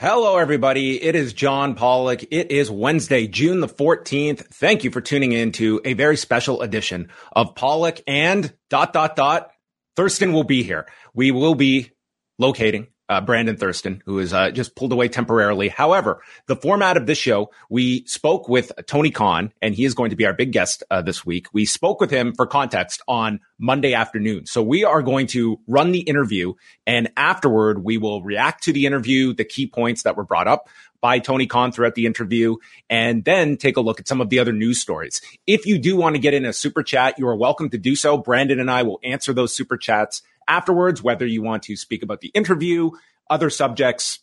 Hello, everybody. It is John Pollock. It is Wednesday, June the 14th. Thank you for tuning in to a very special edition of Pollock and dot, dot, dot. Thurston will be here. We will be locating uh, Brandon Thurston, who is uh, just pulled away temporarily. However, the format of this show, we spoke with Tony Khan, and he is going to be our big guest uh, this week. We spoke with him for context on Monday afternoon. So we are going to run the interview, and afterward, we will react to the interview, the key points that were brought up by Tony Khan throughout the interview, and then take a look at some of the other news stories. If you do want to get in a super chat, you are welcome to do so. Brandon and I will answer those super chats afterwards, whether you want to speak about the interview, other subjects.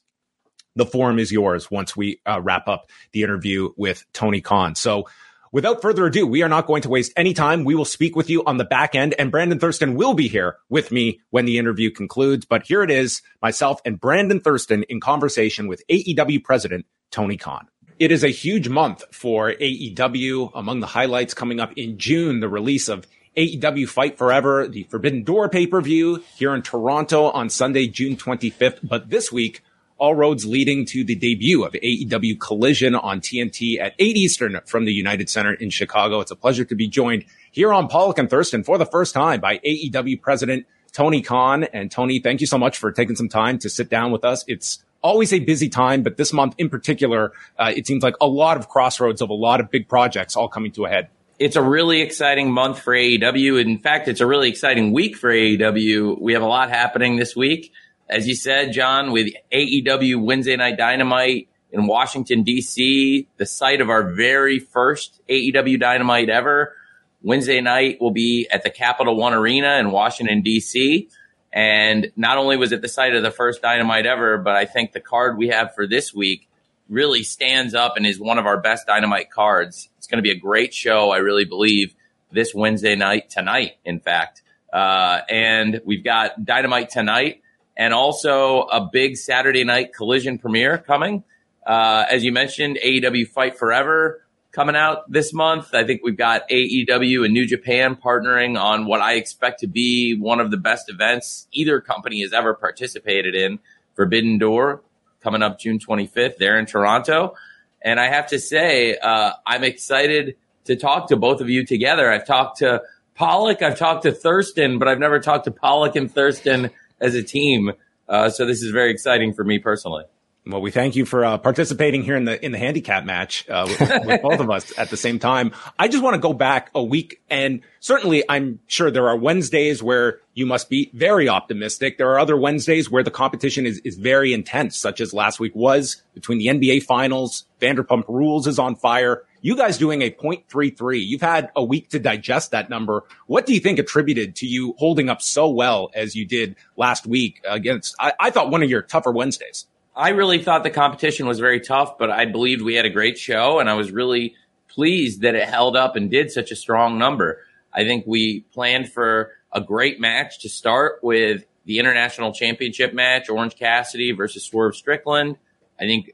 The forum is yours once we uh, wrap up the interview with Tony Khan. So, without further ado, we are not going to waste any time. We will speak with you on the back end, and Brandon Thurston will be here with me when the interview concludes. But here it is myself and Brandon Thurston in conversation with AEW president Tony Khan. It is a huge month for AEW. Among the highlights coming up in June, the release of AEW Fight Forever, the Forbidden Door pay per view here in Toronto on Sunday, June 25th. But this week, all roads leading to the debut of AEW Collision on TNT at 8 Eastern from the United Center in Chicago. It's a pleasure to be joined here on Pollock and Thurston for the first time by AEW President Tony Khan. And Tony, thank you so much for taking some time to sit down with us. It's always a busy time, but this month in particular, uh, it seems like a lot of crossroads of a lot of big projects all coming to a head it's a really exciting month for AEW. In fact, it's a really exciting week for AEW. We have a lot happening this week. As you said, John, with AEW Wednesday Night Dynamite in Washington, D.C., the site of our very first AEW Dynamite ever. Wednesday night will be at the Capital One Arena in Washington, D.C. And not only was it the site of the first Dynamite ever, but I think the card we have for this week really stands up and is one of our best Dynamite cards. It's going to be a great show, I really believe, this Wednesday night, tonight, in fact. Uh, and we've got Dynamite tonight and also a big Saturday night collision premiere coming. Uh, as you mentioned, AEW Fight Forever coming out this month. I think we've got AEW and New Japan partnering on what I expect to be one of the best events either company has ever participated in. Forbidden Door coming up June 25th there in Toronto. And I have to say, uh, I'm excited to talk to both of you together. I've talked to Pollock, I've talked to Thurston, but I've never talked to Pollock and Thurston as a team. Uh, so this is very exciting for me personally. Well, we thank you for uh, participating here in the in the handicap match uh, with, with both of us at the same time. I just want to go back a week, and certainly, I'm sure there are Wednesdays where you must be very optimistic. There are other Wednesdays where the competition is is very intense, such as last week was between the NBA Finals. Vanderpump Rules is on fire. You guys doing a .33. You've had a week to digest that number. What do you think attributed to you holding up so well as you did last week against? I, I thought one of your tougher Wednesdays. I really thought the competition was very tough, but I believed we had a great show, and I was really pleased that it held up and did such a strong number. I think we planned for a great match to start with the international championship match, Orange Cassidy versus Swerve Strickland. I think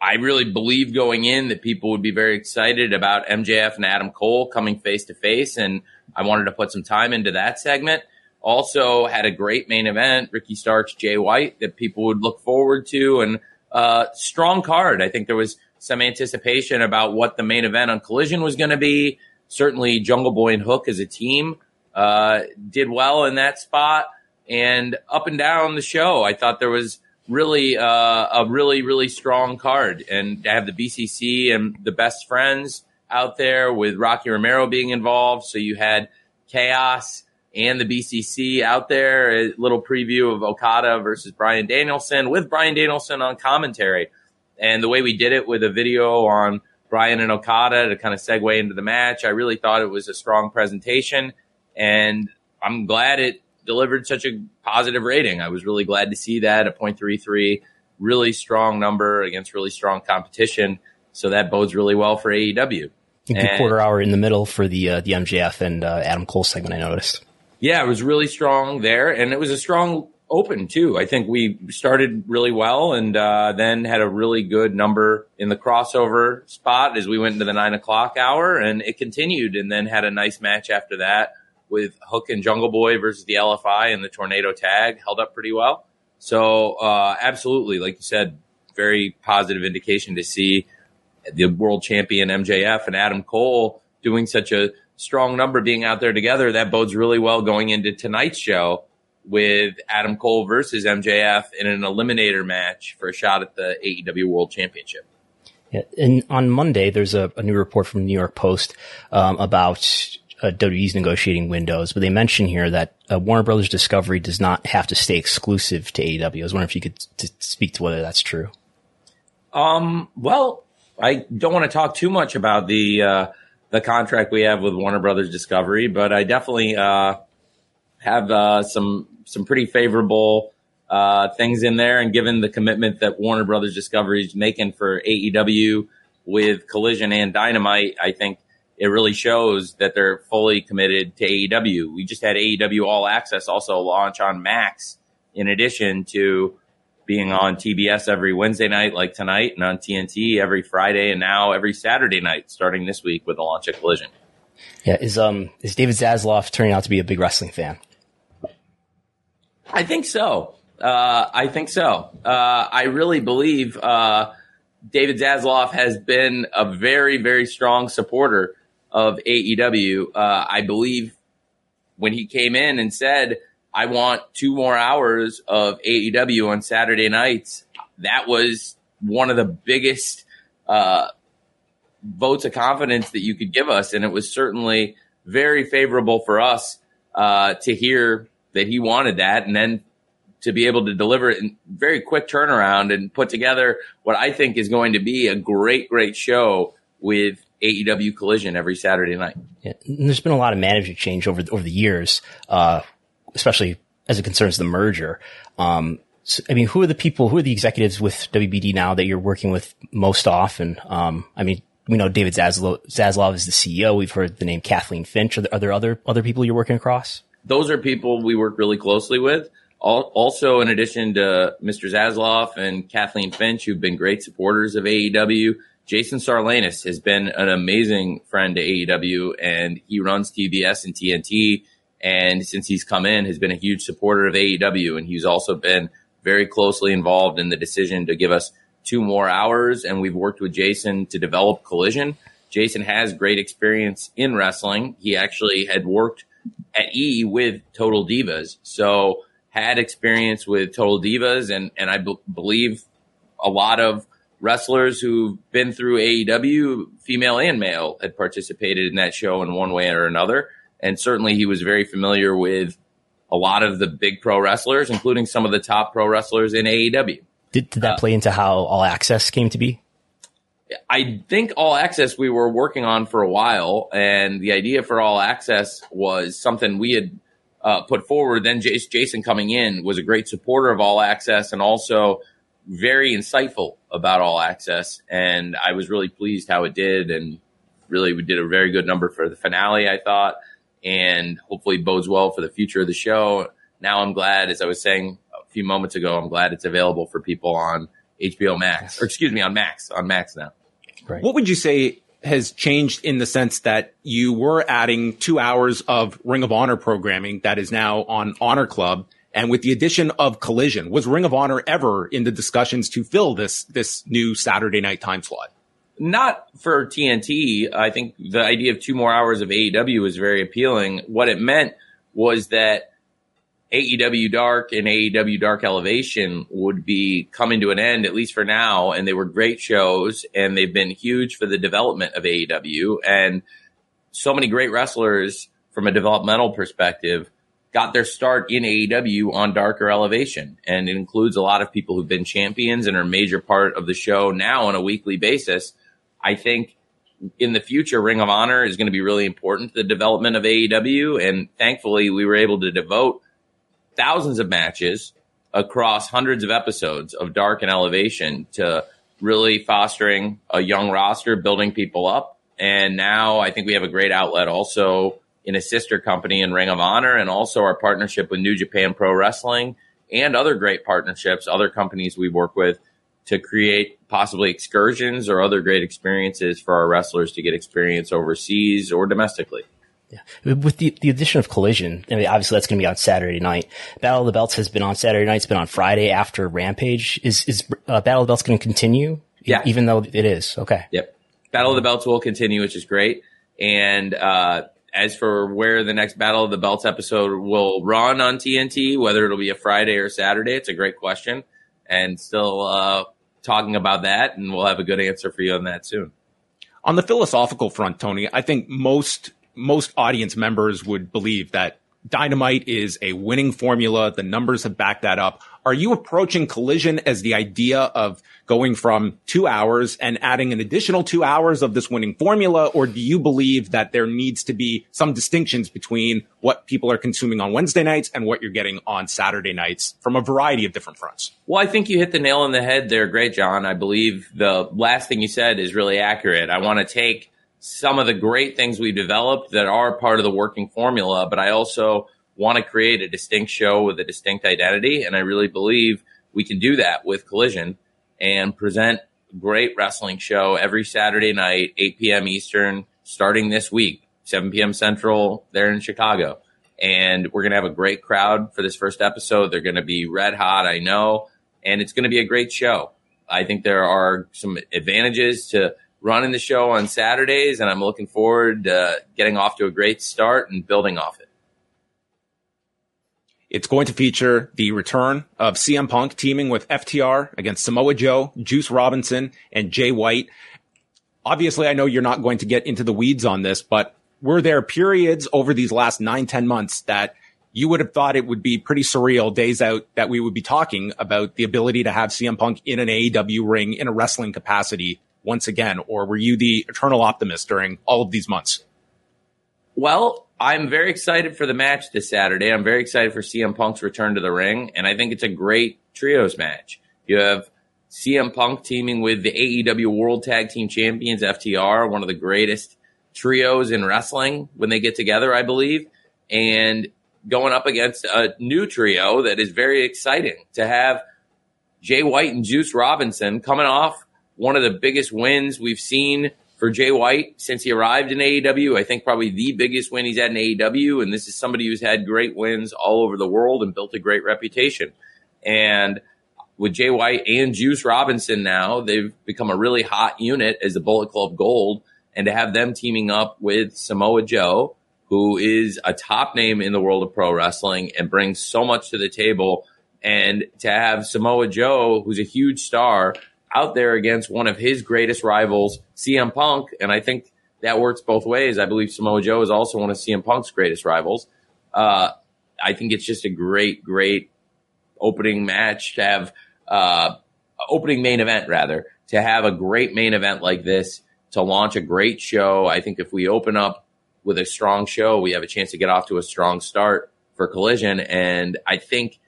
I really believed going in that people would be very excited about MJF and Adam Cole coming face to face, and I wanted to put some time into that segment. Also had a great main event, Ricky Starks, Jay White, that people would look forward to, and uh, strong card. I think there was some anticipation about what the main event on Collision was going to be. Certainly, Jungle Boy and Hook as a team uh, did well in that spot, and up and down the show, I thought there was really uh, a really really strong card, and to have the BCC and the best friends out there with Rocky Romero being involved. So you had Chaos and the BCC out there. A little preview of Okada versus Bryan Danielson with Bryan Danielson on commentary. And the way we did it with a video on Bryan and Okada to kind of segue into the match, I really thought it was a strong presentation. And I'm glad it delivered such a positive rating. I was really glad to see that a 0.33 really strong number against really strong competition. So that bodes really well for AEW. Good And- quarter hour in the middle for the uh, the MJF and uh, Adam Cole segment. I noticed. Yeah, it was really strong there, and it was a strong open too. I think we started really well, and uh, then had a really good number in the crossover spot as we went into the nine o'clock hour, and it continued, and then had a nice match after that with Hook and Jungle Boy versus the LFI and the Tornado Tag held up pretty well. So uh, absolutely, like you said, very positive indication to see the world champion MJF and Adam Cole doing such a strong number being out there together. That bodes really well going into tonight's show with Adam Cole versus MJF in an eliminator match for a shot at the AEW World Championship. Yeah. And on Monday, there's a, a new report from the New York Post um, about uh, WWE's negotiating windows, but they mention here that uh, Warner Brothers Discovery does not have to stay exclusive to AEW. I was wondering if you could t- speak to whether that's true. Um, well, I don't want to talk too much about the uh, the contract we have with Warner Brothers Discovery, but I definitely uh, have uh, some some pretty favorable uh, things in there. And given the commitment that Warner Brothers Discovery is making for AEW with Collision and Dynamite, I think it really shows that they're fully committed to AEW. We just had AEW All Access also launch on Max, in addition to being on TBS every Wednesday night, like tonight, and on TNT every Friday, and now every Saturday night, starting this week with the launch of Collision. Yeah. Is um is David Zaslav turning out to be a big wrestling fan? I think so. Uh, I think so. Uh, I really believe uh, David Zaslav has been a very, very strong supporter of AEW. Uh, I believe when he came in and said, I want two more hours of AEW on Saturday nights, that was one of the biggest uh, votes of confidence that you could give us. And it was certainly very favorable for us uh, to hear that he wanted that and then to be able to deliver it in very quick turnaround and put together what I think is going to be a great, great show with AEW Collision every Saturday night. Yeah. There's been a lot of management change over over the years, uh, especially as it concerns the merger. Um, so, I mean, who are the people, who are the executives with WBD now that you're working with most often? Um, I mean, we know David Zaslav, Zaslav is the CEO. We've heard the name Kathleen Finch. Are there, are there other other people you're working across? Those are people we work really closely with. Al- Also, in addition to Mr. Zaslav and Kathleen Finch, who've been great supporters of AEW, Jason Sarlanis has been an amazing friend to AEW, and he runs TBS and TNT. And since he's come in, has been a huge supporter of AEW, and he's also been very closely involved in the decision to give us two more hours. And we've worked with Jason to develop Collision. Jason has great experience in wrestling. He actually had worked at E with Total Divas, so had experience with Total Divas, and and I b- believe a lot of wrestlers who've been through AEW, female and male, had participated in that show in one way or another. And certainly he was very familiar with a lot of the big pro wrestlers, including some of the top pro wrestlers in AEW. Did, did that play into how All Access came to be? I think All Access we were working on for a while, and the idea for All Access was something we had uh, put forward. Then Jas- Jason coming in was a great supporter of All Access and also very insightful about All Access. And I was really pleased how it did, and really we did a very good number for the finale. I thought, and hopefully bodes well for the future of the show. Now I'm glad, as I was saying a few moments ago, I'm glad it's available for people on HBO Max, or excuse me, on Max, on Max now. Right. What would you say has changed in the sense that you were adding two hours of Ring of Honor programming that is now on Honor Club? And with the addition of Collision, was Ring of Honor ever in the discussions to fill this, this new Saturday night time slot? Not for TNT. I think the idea of two more hours of AEW was very appealing. What it meant was that AEW Dark and AEW Dark Elevation would be coming to an end, at least for now. And they were great shows and they've been huge for the development of AEW. And so many great wrestlers from a developmental perspective got their start in AEW on Darker Elevation. And it includes a lot of people who've been champions and are a major part of the show now on a weekly basis. I think in the future, Ring of Honor is going to be really important to the development of AEW. And thankfully, we were able to devote thousands of matches across hundreds of episodes of Dark and Elevation to really fostering a young roster, building people up. And now I think we have a great outlet also in a sister company in Ring of Honor and also our partnership with New Japan Pro Wrestling and other great partnerships, other companies we work with to create possibly excursions or other great experiences for our wrestlers to get experience overseas or domestically. Yeah. With the, the addition of Collision, I mean, obviously that's going to be on Saturday night. Battle of the Belts has been on Saturday night. It's been on Friday after Rampage. Is, is uh, Battle of the Belts going to continue? Yeah. Even though it is. Okay. Yep. Battle of the Belts will continue, which is great. And, uh, as for where the next Battle of the Belts episode will run on TNT, whether it'll be a Friday or Saturday, it's a great question. And still, uh, talking about that, and we'll have a good answer for you on that soon. On the philosophical front, Tony, I think most most audience members would believe that dynamite is a winning formula. The numbers have backed that up. Are you approaching collision as the idea of going from two hours and adding an additional two hours of this winning formula? Or do you believe that there needs to be some distinctions between what people are consuming on Wednesday nights and what you're getting on Saturday nights from a variety of different fronts? Well, I think you hit the nail on the head there. Great, John. I believe the last thing you said is really accurate. I want to take some of the great things we've developed that are part of the working formula, but I also want to create a distinct show with a distinct identity. And I really believe we can do that with Collision and present a great wrestling show every Saturday night, 8 p.m. Eastern, starting this week, 7 p.m. Central there in Chicago. And we're going to have a great crowd for this first episode. They're going to be red hot, I know, and it's going to be a great show. I think there are some advantages to running the show on Saturdays, and I'm looking forward to getting off to a great start and building off it. It's going to feature the return of CM Punk teaming with FTR against Samoa Joe, Juice Robinson, and Jay White. Obviously, I know you're not going to get into the weeds on this, but were there periods over these last nine, 10 months that you would have thought it would be pretty surreal days out that we would be talking about the ability to have CM Punk in an AEW ring in a wrestling capacity once again? Or were you the eternal optimist during all of these months? Well, I'm very excited for the match this Saturday. I'm very excited for CM Punk's return to the ring, and I think it's a great trios match. You have CM Punk teaming with the AEW World Tag Team Champions, FTR, one of the greatest trios in wrestling when they get together, I believe, and going up against a new trio that is very exciting to have Jay White and Juice Robinson coming off one of the biggest wins we've seen for Jay White since he arrived in AEW. I think probably the biggest win he's had in AEW. And this is somebody who's had great wins all over the world and built a great reputation. And with Jay White and Juice Robinson now, they've become a really hot unit as the Bullet Club Gold. And to have them teaming up with Samoa Joe, who is a top name in the world of pro wrestling and brings so much to the table. And to have Samoa Joe, who's a huge star, out there against one of his greatest rivals, CM Punk. And I think that works both ways. I believe Samoa Joe is also one of CM Punk's greatest rivals. Uh, I think it's just a great, great opening match to have, uh, opening main event rather, to have a great main event like this, to launch a great show. I think if we open up with a strong show, we have a chance to get off to a strong start for Collision. And I think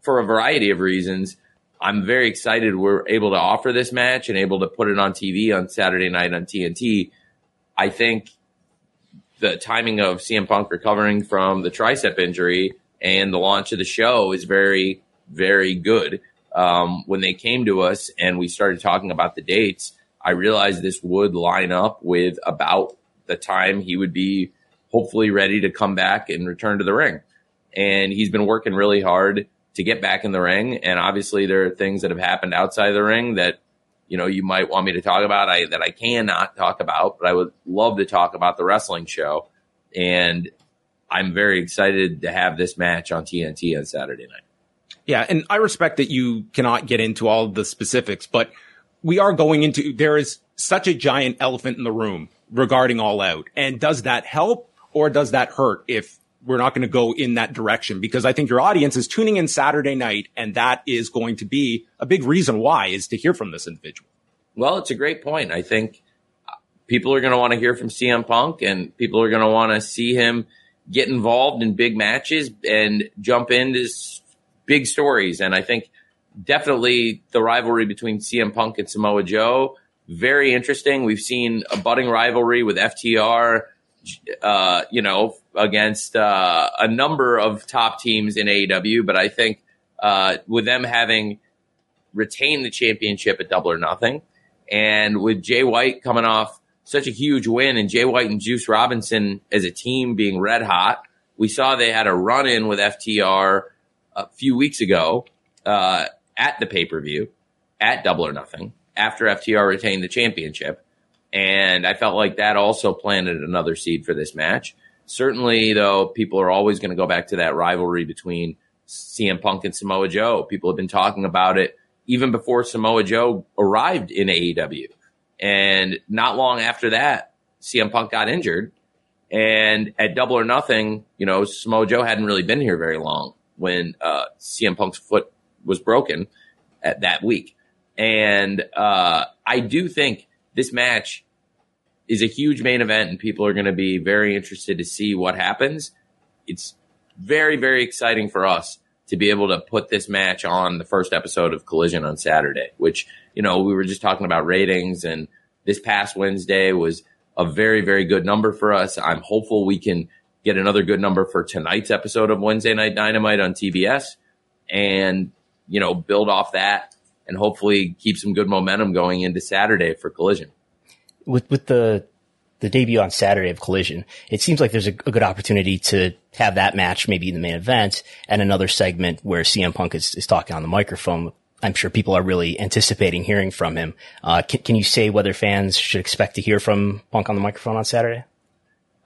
for a variety of reasons, I'm very excited we're able to offer this match and able to put it on TV on Saturday night on TNT. I think the timing of CM Punk recovering from the tricep injury and the launch of the show is very, very good. Um, when they came to us and we started talking about the dates, I realized this would line up with about the time he would be hopefully ready to come back and return to the ring. And he's been working really hard to get back in the ring. And obviously, there are things that have happened outside the ring that you know you might want me to talk about. I that I cannot talk about, but I would love to talk about the wrestling show. And I'm very excited to have this match on TNT on Saturday night. Yeah, and I respect that you cannot get into all the specifics, but we are going into there is such a giant elephant in the room regarding all out. And does that help or does that hurt if we're not going to go in that direction because I think your audience is tuning in Saturday night and that is going to be a big reason why is to hear from this individual. Well, it's a great point. I think people are going to want to hear from CM Punk and people are going to want to see him get involved in big matches and jump into big stories. And I think definitely the rivalry between CM Punk and Samoa Joe, very interesting. We've seen a budding rivalry with FTR, uh, you know, against uh, a number of top teams in AEW. But I think uh, with them having retained the championship at Double or Nothing, and with Jay White coming off such a huge win, and Jay White and Juice Robinson as a team being red hot, we saw they had a run in with FTR a few weeks ago uh, at the pay per view at Double or Nothing after FTR retained the championship. And I felt like that also planted another seed for this match. Certainly, though, people are always going to go back to that rivalry between CM Punk and Samoa Joe. People have been talking about it even before Samoa Joe arrived in AEW. And not long after that, CM Punk got injured. And at Double or Nothing, you know, Samoa Joe hadn't really been here very long when uh, CM Punk's foot was broken at that week. And uh, I do think this match is a huge main event, and people are going to be very interested to see what happens. It's very, very exciting for us to be able to put this match on the first episode of Collision on Saturday, which, you know, we were just talking about ratings, and this past Wednesday was a very, very good number for us. I'm hopeful we can get another good number for tonight's episode of Wednesday Night Dynamite on TBS and, you know, build off that and hopefully keep some good momentum going into Saturday for Collision. With, with the, the debut on Saturday of Collision, it seems like there's a, a, good opportunity to have that match maybe in the main event and another segment where CM Punk is, is talking on the microphone. I'm sure people are really anticipating hearing from him. Uh, can, can, you say whether fans should expect to hear from Punk on the microphone on Saturday?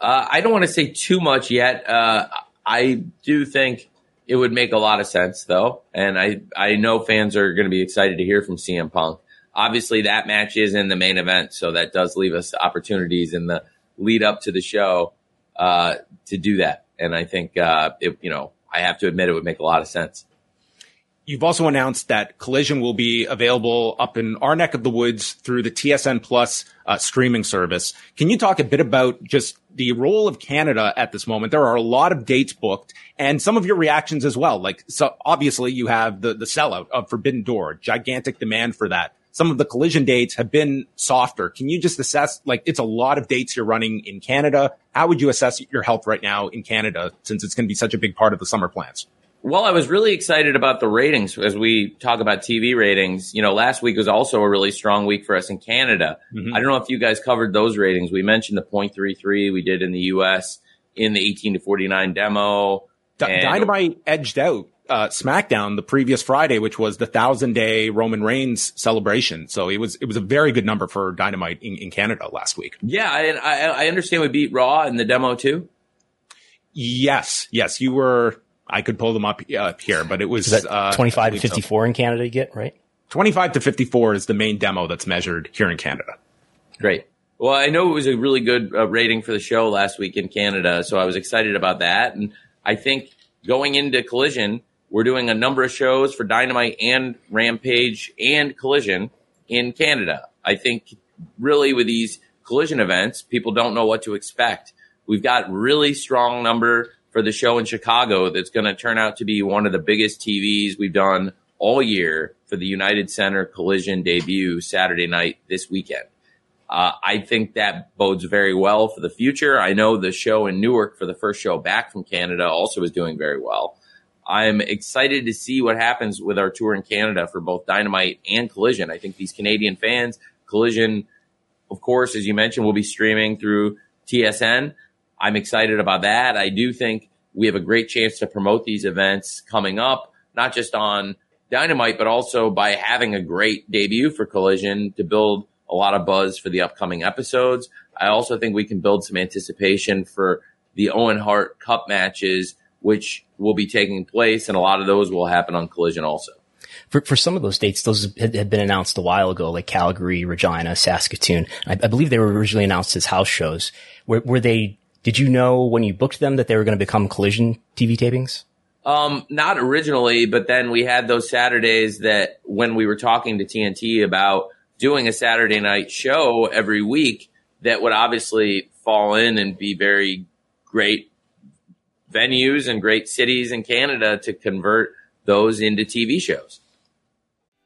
Uh, I don't want to say too much yet. Uh, I do think it would make a lot of sense though. And I, I know fans are going to be excited to hear from CM Punk. Obviously that match is in the main event. So that does leave us opportunities in the lead up to the show, uh, to do that. And I think, uh, it, you know, I have to admit it would make a lot of sense. You've also announced that Collision will be available up in our neck of the woods through the TSN Plus uh, streaming service. Can you talk a bit about just the role of Canada at this moment? There are a lot of dates booked and some of your reactions as well. Like, so obviously you have the, the sellout of Forbidden Door, gigantic demand for that. Some of the collision dates have been softer. Can you just assess, like, it's a lot of dates you're running in Canada. How would you assess your health right now in Canada since it's going to be such a big part of the summer plans? Well, I was really excited about the ratings as we talk about TV ratings. You know, last week was also a really strong week for us in Canada. Mm-hmm. I don't know if you guys covered those ratings. We mentioned the 0.33 we did in the US in the 18 to 49 demo. D- Dynamite edged out uh, SmackDown the previous Friday, which was the thousand day Roman Reigns celebration. So it was it was a very good number for Dynamite in, in Canada last week. Yeah, I, I understand we beat Raw in the demo too. Yes, yes, you were I could pull them up, up here, but it was uh, 25 to 54 so. in Canada you get, right? 25 to 54 is the main demo that's measured here in Canada. Great. Well, I know it was a really good uh, rating for the show last week in Canada, so I was excited about that. And I think going into Collision, we're doing a number of shows for Dynamite and Rampage and Collision in Canada. I think really with these collision events, people don't know what to expect. We've got really strong number for the show in Chicago that's going to turn out to be one of the biggest TVs we've done all year for the United Center Collision debut Saturday night this weekend. Uh, I think that bodes very well for the future. I know the show in Newark for the first show back from Canada also is doing very well. I'm excited to see what happens with our tour in Canada for both Dynamite and Collision. I think these Canadian fans, Collision, of course, as you mentioned, will be streaming through TSN. I'm excited about that. I do think we have a great chance to promote these events coming up, not just on Dynamite, but also by having a great debut for Collision to build a lot of buzz for the upcoming episodes. I also think we can build some anticipation for the Owen Hart Cup matches, which will be taking place, and a lot of those will happen on Collision also. For, for some of those dates, those had, been announced a while ago, like Calgary, Regina, Saskatoon. I, I believe they were originally announced as house shows. Were, were they did you know when you booked them that they were going to become collision TV tapings? Um, not originally, but then we had those Saturdays that when we were talking to TNT about doing a Saturday night show every week that would obviously fall in and be very great venues and great cities in Canada to convert those into TV shows.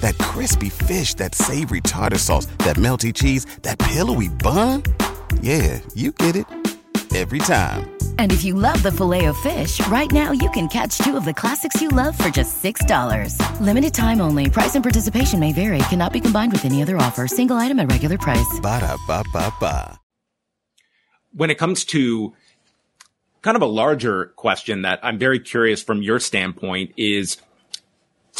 that crispy fish, that savory tartar sauce, that melty cheese, that pillowy bun. Yeah, you get it every time. And if you love the filet of fish, right now you can catch two of the classics you love for just $6. Limited time only. Price and participation may vary. Cannot be combined with any other offer. Single item at regular price. Ba da ba ba ba. When it comes to kind of a larger question that I'm very curious from your standpoint is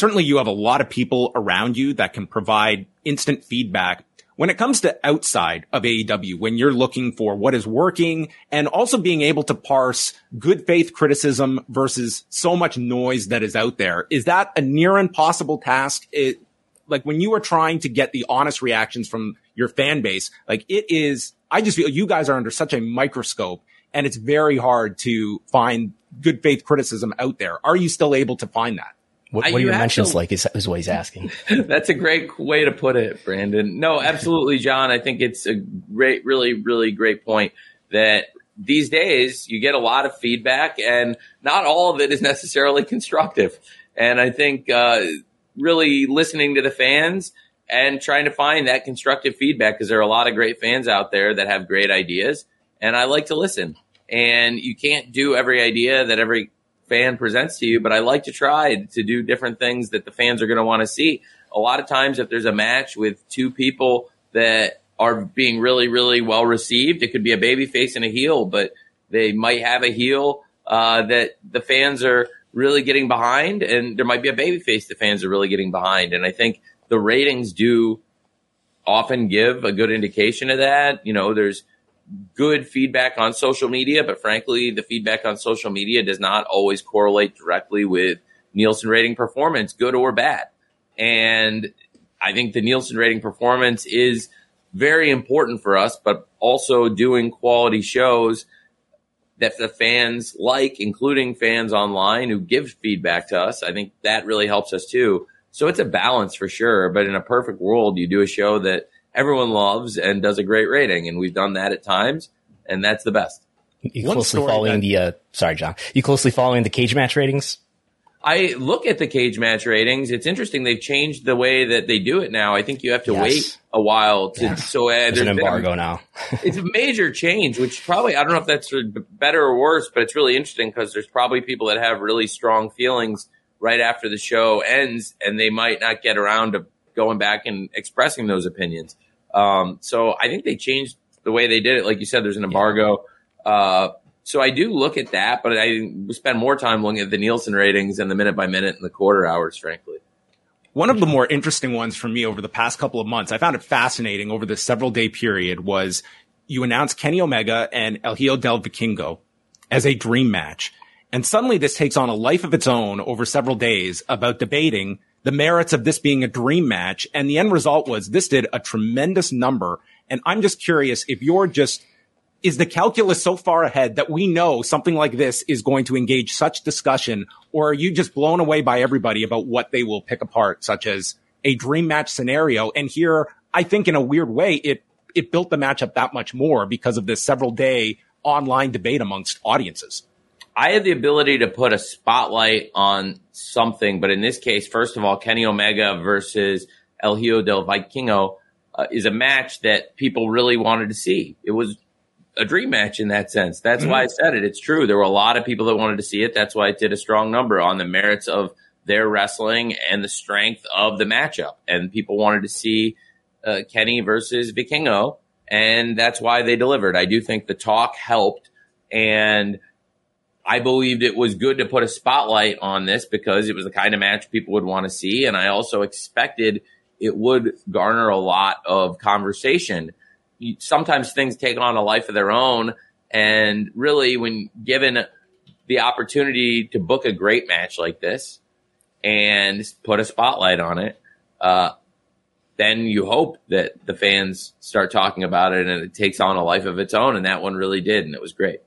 certainly you have a lot of people around you that can provide instant feedback. When it comes to outside of AEW, when you're looking for what is working and also being able to parse good faith criticism versus so much noise that is out there, is that a near impossible task? It, like when you are trying to get the honest reactions from your fan base, like it is, I just feel you guys are under such a microscope and it's very hard to find good faith criticism out there. Are you still able to find that? What, what are your mentions to, like is, is what he's asking. That's a great way to put it, Brandon. No, absolutely, John. I think it's a great, really, really great point that these days you get a lot of feedback and not all of it is necessarily constructive. And I think, uh, really listening to the fans and trying to find that constructive feedback because there are a lot of great fans out there that have great ideas and I like to listen. And you can't do every idea that every fan presents to you, but I like to try to do different things that the fans are going to want to see. A lot of times, if there's a match with two people that are being really, really well received, it could be a baby face and a heel, but they might have a heel uh, that the fans are really getting behind, and there might be a baby face the fans are really getting behind. And I think the ratings do often give a good indication of that. You know, there's good feedback on social media, but frankly, the feedback on social media does not always correlate directly with Nielsen rating performance, good or bad. And I think the Nielsen rating performance is very important for us, but also doing quality shows that the fans like, including fans online who give feedback to us. I think that really helps us too. So it's a balance for sure. But in a perfect world, you do a show that everyone loves and does a great rating. And we've done that at times, and that's the best. You closely following that, the, uh, sorry, John, you closely following the cage match ratings? I look at the cage match ratings. It's interesting. They've changed the way that they do it now. I think you have to yes. wait a while to, yes. so uh, there's, there's an embargo a, now. it's a major change, which probably, I don't know if that's better or worse, but it's really interesting because there's probably people that have really strong feelings right after the show ends and they might not get around to going back and expressing those opinions. Um, so I think they changed the way they did it. Like you said, there's an embargo. Uh, so I do look at that, but I spend more time looking at the Nielsen ratings and the minute by minute and the quarter hours, frankly. One of the more interesting ones for me over the past couple of months, I found it fascinating over this several day period was you announced Kenny Omega and El Hijo del Vikingo as a dream match. And suddenly this takes on a life of its own over several days about debating the merits of this being a dream match. And the end result was this did a tremendous number. And I'm just curious if you're just, is the calculus so far ahead that we know something like this is going to engage such discussion? Or are you just blown away by everybody about what they will pick apart, such as a dream match scenario? And here, I think in a weird way, it, it built the matchup that much more because of this several day online debate amongst audiences. I have the ability to put a spotlight on something, but in this case, first of all, Kenny Omega versus El Hijo del Vikingo uh, is a match that people really wanted to see. It was a dream match in that sense. That's mm-hmm. why I said it. It's true. There were a lot of people that wanted to see it. That's why it did a strong number on the merits of their wrestling and the strength of the matchup. And people wanted to see uh, Kenny versus Vikingo, and that's why they delivered. I do think the talk helped, and I believed it was good to put a spotlight on this because it was the kind of match people would want to see. And I also expected it would garner a lot of conversation. Sometimes things take on a life of their own. And really, when given the opportunity to book a great match like this and put a spotlight on it, uh, then you hope that the fans start talking about it and it takes on a life of its own. And that one really did. And it was great.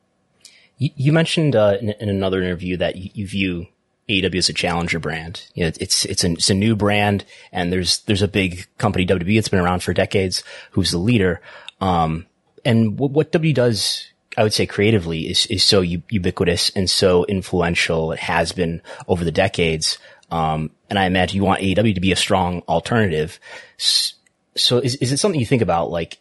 You, mentioned uh, in, in, another interview that you, you, view AEW as a challenger brand. You know, it's it's a, it's a new brand, and there's there's a big company WWE that's been around for decades who's the leader. Um, and what, what W does, I would say, creatively is is so ubiquitous and so influential. It has been over the decades. Um, and I imagine you want AEW to be a strong alternative. So is, is it something you think about? Like,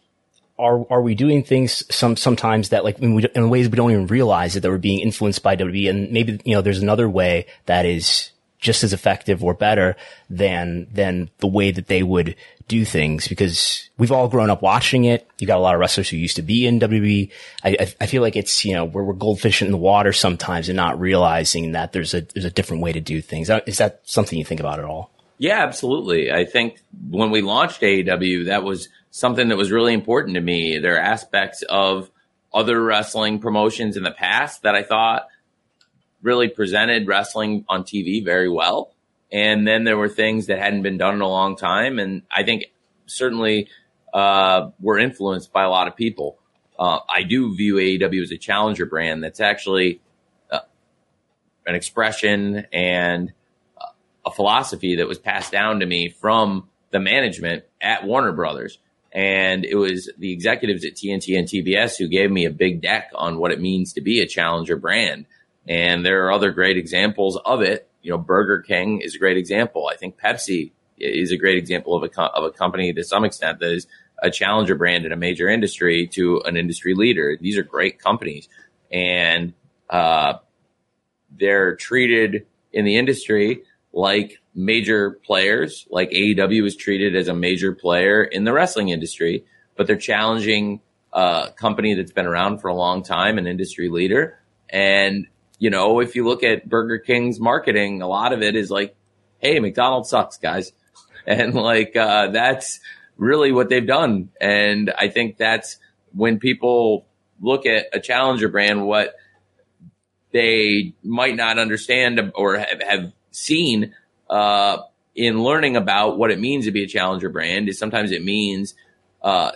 are, are we doing things some, sometimes that like in, in ways we don't even realize that we're being influenced by WWE? And maybe, you know, there's another way that is just as effective or better than, than the way that they would do things because we've all grown up watching it. You got a lot of wrestlers who used to be in WWE. I, I feel like it's, you know, where we're goldfish in the water sometimes and not realizing that there's a, there's a different way to do things. Uh, is that something you think about at all? Yeah, absolutely. I think when we launched AEW, that was something that was really important to me. There are aspects of other wrestling promotions in the past that I thought really presented wrestling on TV very well. And then there were things that hadn't been done in a long time. And I think certainly uh, were influenced by a lot of people. Uh, I do view AEW as a challenger brand that's actually uh, an expression and uh, a philosophy that was passed down to me from the management at Warner Brothers. And it was the executives at TNT and TBS who gave me a big deck on what it means to be a challenger brand. And there are other great examples of it. You know, Burger King is a great example. I think Pepsi is a great example of a, co- of a company to some extent that is a challenger brand in a major industry to an industry leader. These are great companies and, uh, they're treated in the industry like major players, like AEW is treated as a major player in the wrestling industry, but they're challenging a company that's been around for a long time, an industry leader. And you know, if you look at Burger King's marketing, a lot of it is like, Hey, McDonald's sucks, guys. And like, uh, that's really what they've done. And I think that's when people look at a challenger brand, what they might not understand or have, have seen, uh, in learning about what it means to be a challenger brand is sometimes it means, uh,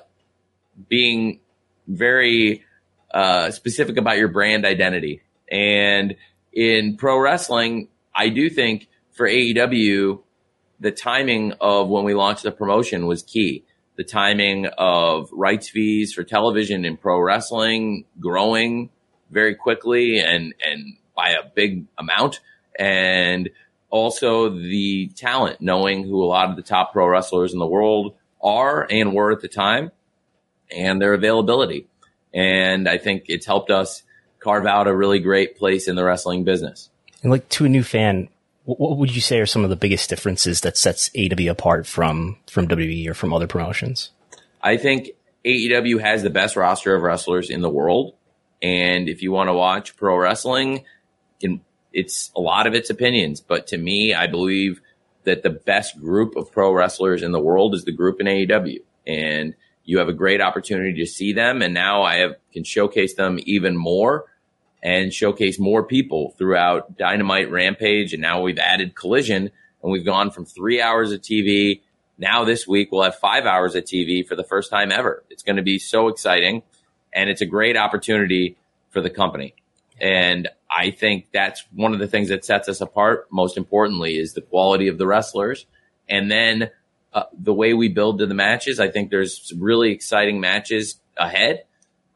being very, uh, specific about your brand identity and in pro wrestling, I do think for AEW, the timing of when we launched the promotion was key. The timing of rights fees for television in pro wrestling growing very quickly and, and by a big amount. And also the talent, knowing who a lot of the top pro wrestlers in the world are and were at the time and their availability. And I think it's helped us carve out a really great place in the wrestling business. And like to a new fan, what would you say are some of the biggest differences that sets AEW apart from from WWE or from other promotions? I think AEW has the best roster of wrestlers in the world, and if you want to watch pro wrestling, it's a lot of its opinions. But to me, I believe that the best group of pro wrestlers in the world is the group in AEW, and you have a great opportunity to see them. And now I have, can showcase them even more and showcase more people throughout Dynamite Rampage. And now we've added Collision and we've gone from three hours of TV. Now this week we'll have five hours of TV for the first time ever. It's going to be so exciting and it's a great opportunity for the company. And I think that's one of the things that sets us apart. Most importantly is the quality of the wrestlers. And then uh, the way we build to the matches. I think there's really exciting matches ahead.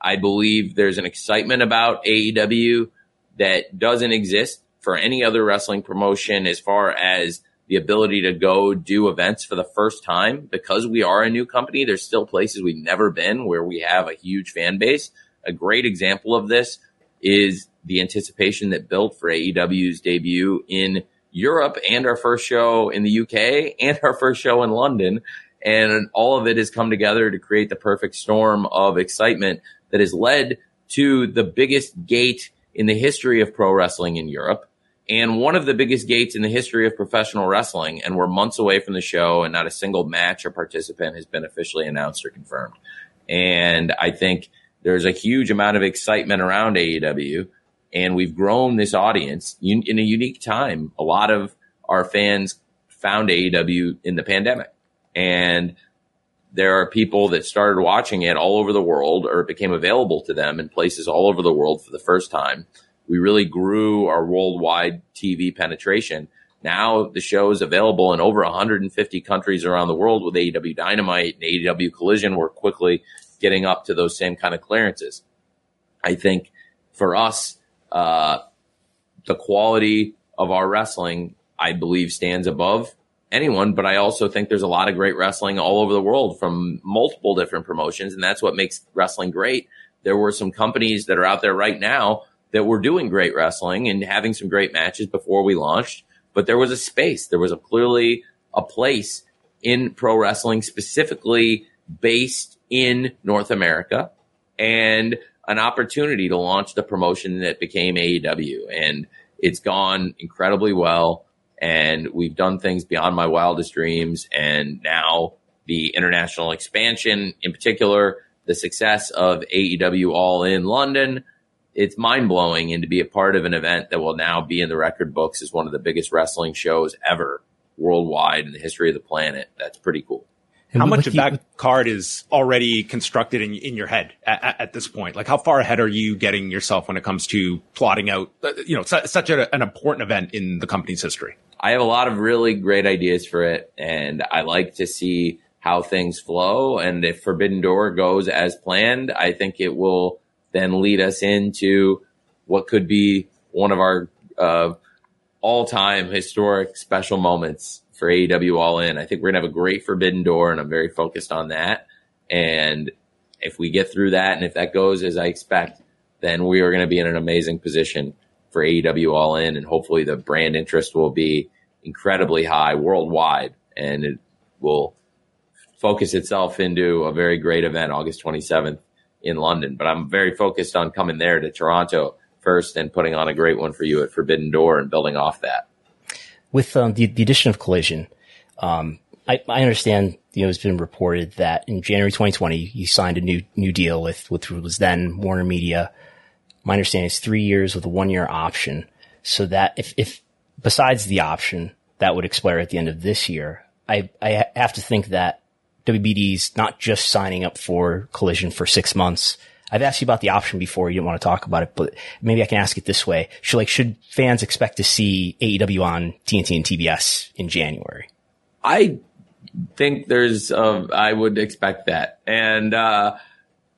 I believe there's an excitement about AEW that doesn't exist for any other wrestling promotion as far as the ability to go do events for the first time because we are a new company. There's still places we've never been where we have a huge fan base. A great example of this is the anticipation that built for AEW's debut in Europe and our first show in the UK and our first show in London. And all of it has come together to create the perfect storm of excitement that has led to the biggest gate in the history of pro wrestling in Europe and one of the biggest gates in the history of professional wrestling. And we're months away from the show and not a single match or participant has been officially announced or confirmed. And I think there's a huge amount of excitement around AEW and we've grown this audience in a unique time. A lot of our fans found AEW in the pandemic And there are people that started watching it all over the world or it became available to them in places all over the world for the first time. We really grew our worldwide TV penetration. Now the show is available in over 150 countries around the world with AEW Dynamite and AEW Collision. We're quickly getting up to those same kind of clearances. I think for us, uh, the quality of our wrestling, I believe, stands above anyone, but I also think there's a lot of great wrestling all over the world from multiple different promotions, and that's what makes wrestling great. There were some companies that are out there right now that were doing great wrestling and having some great matches before we launched, but there was a space. There was a clearly a place in pro wrestling specifically based in North America and an opportunity to launch the promotion that became AEW. And it's gone incredibly well and we've done things beyond my wildest dreams. And now the international expansion, in particular, the success of AEW All in London, it's mind blowing. And to be a part of an event that will now be in the record books as one of the biggest wrestling shows ever worldwide in the history of the planet, that's pretty cool. How much of that card is already constructed in, in your head at, at, this point? Like, how far ahead are you getting yourself when it comes to plotting out, uh, you know, su- such a, an important event in the company's history? I have a lot of really great ideas for it, and I like to see how things flow. And if Forbidden Door goes as planned, I think it will then lead us into what could be one of our uh, all-time historic special moments for AEW All In. I think we're gonna have a great Forbidden Door, and I'm very focused on that. And if we get through that, and if that goes as I expect, then we are going to be in an amazing position for AEW All In, and hopefully the brand interest will be incredibly high worldwide, and it will focus itself into a very great event August 27th in London. But I'm very focused on coming there to Toronto first and putting on a great one for you at Forbidden Door and building off that. With um, the, the addition of Collision, um, I, I, understand, you know, it's been reported that in January 2020, you signed a new, new deal with, with was then Warner Media my understanding is three years with a one year option. So that if, if besides the option that would expire at the end of this year, I, I have to think that WBD's not just signing up for collision for six months. I've asked you about the option before. You didn't want to talk about it, but maybe I can ask it this way. Should like, should fans expect to see AEW on TNT and TBS in January? I think there's, uh, I would expect that. And, uh,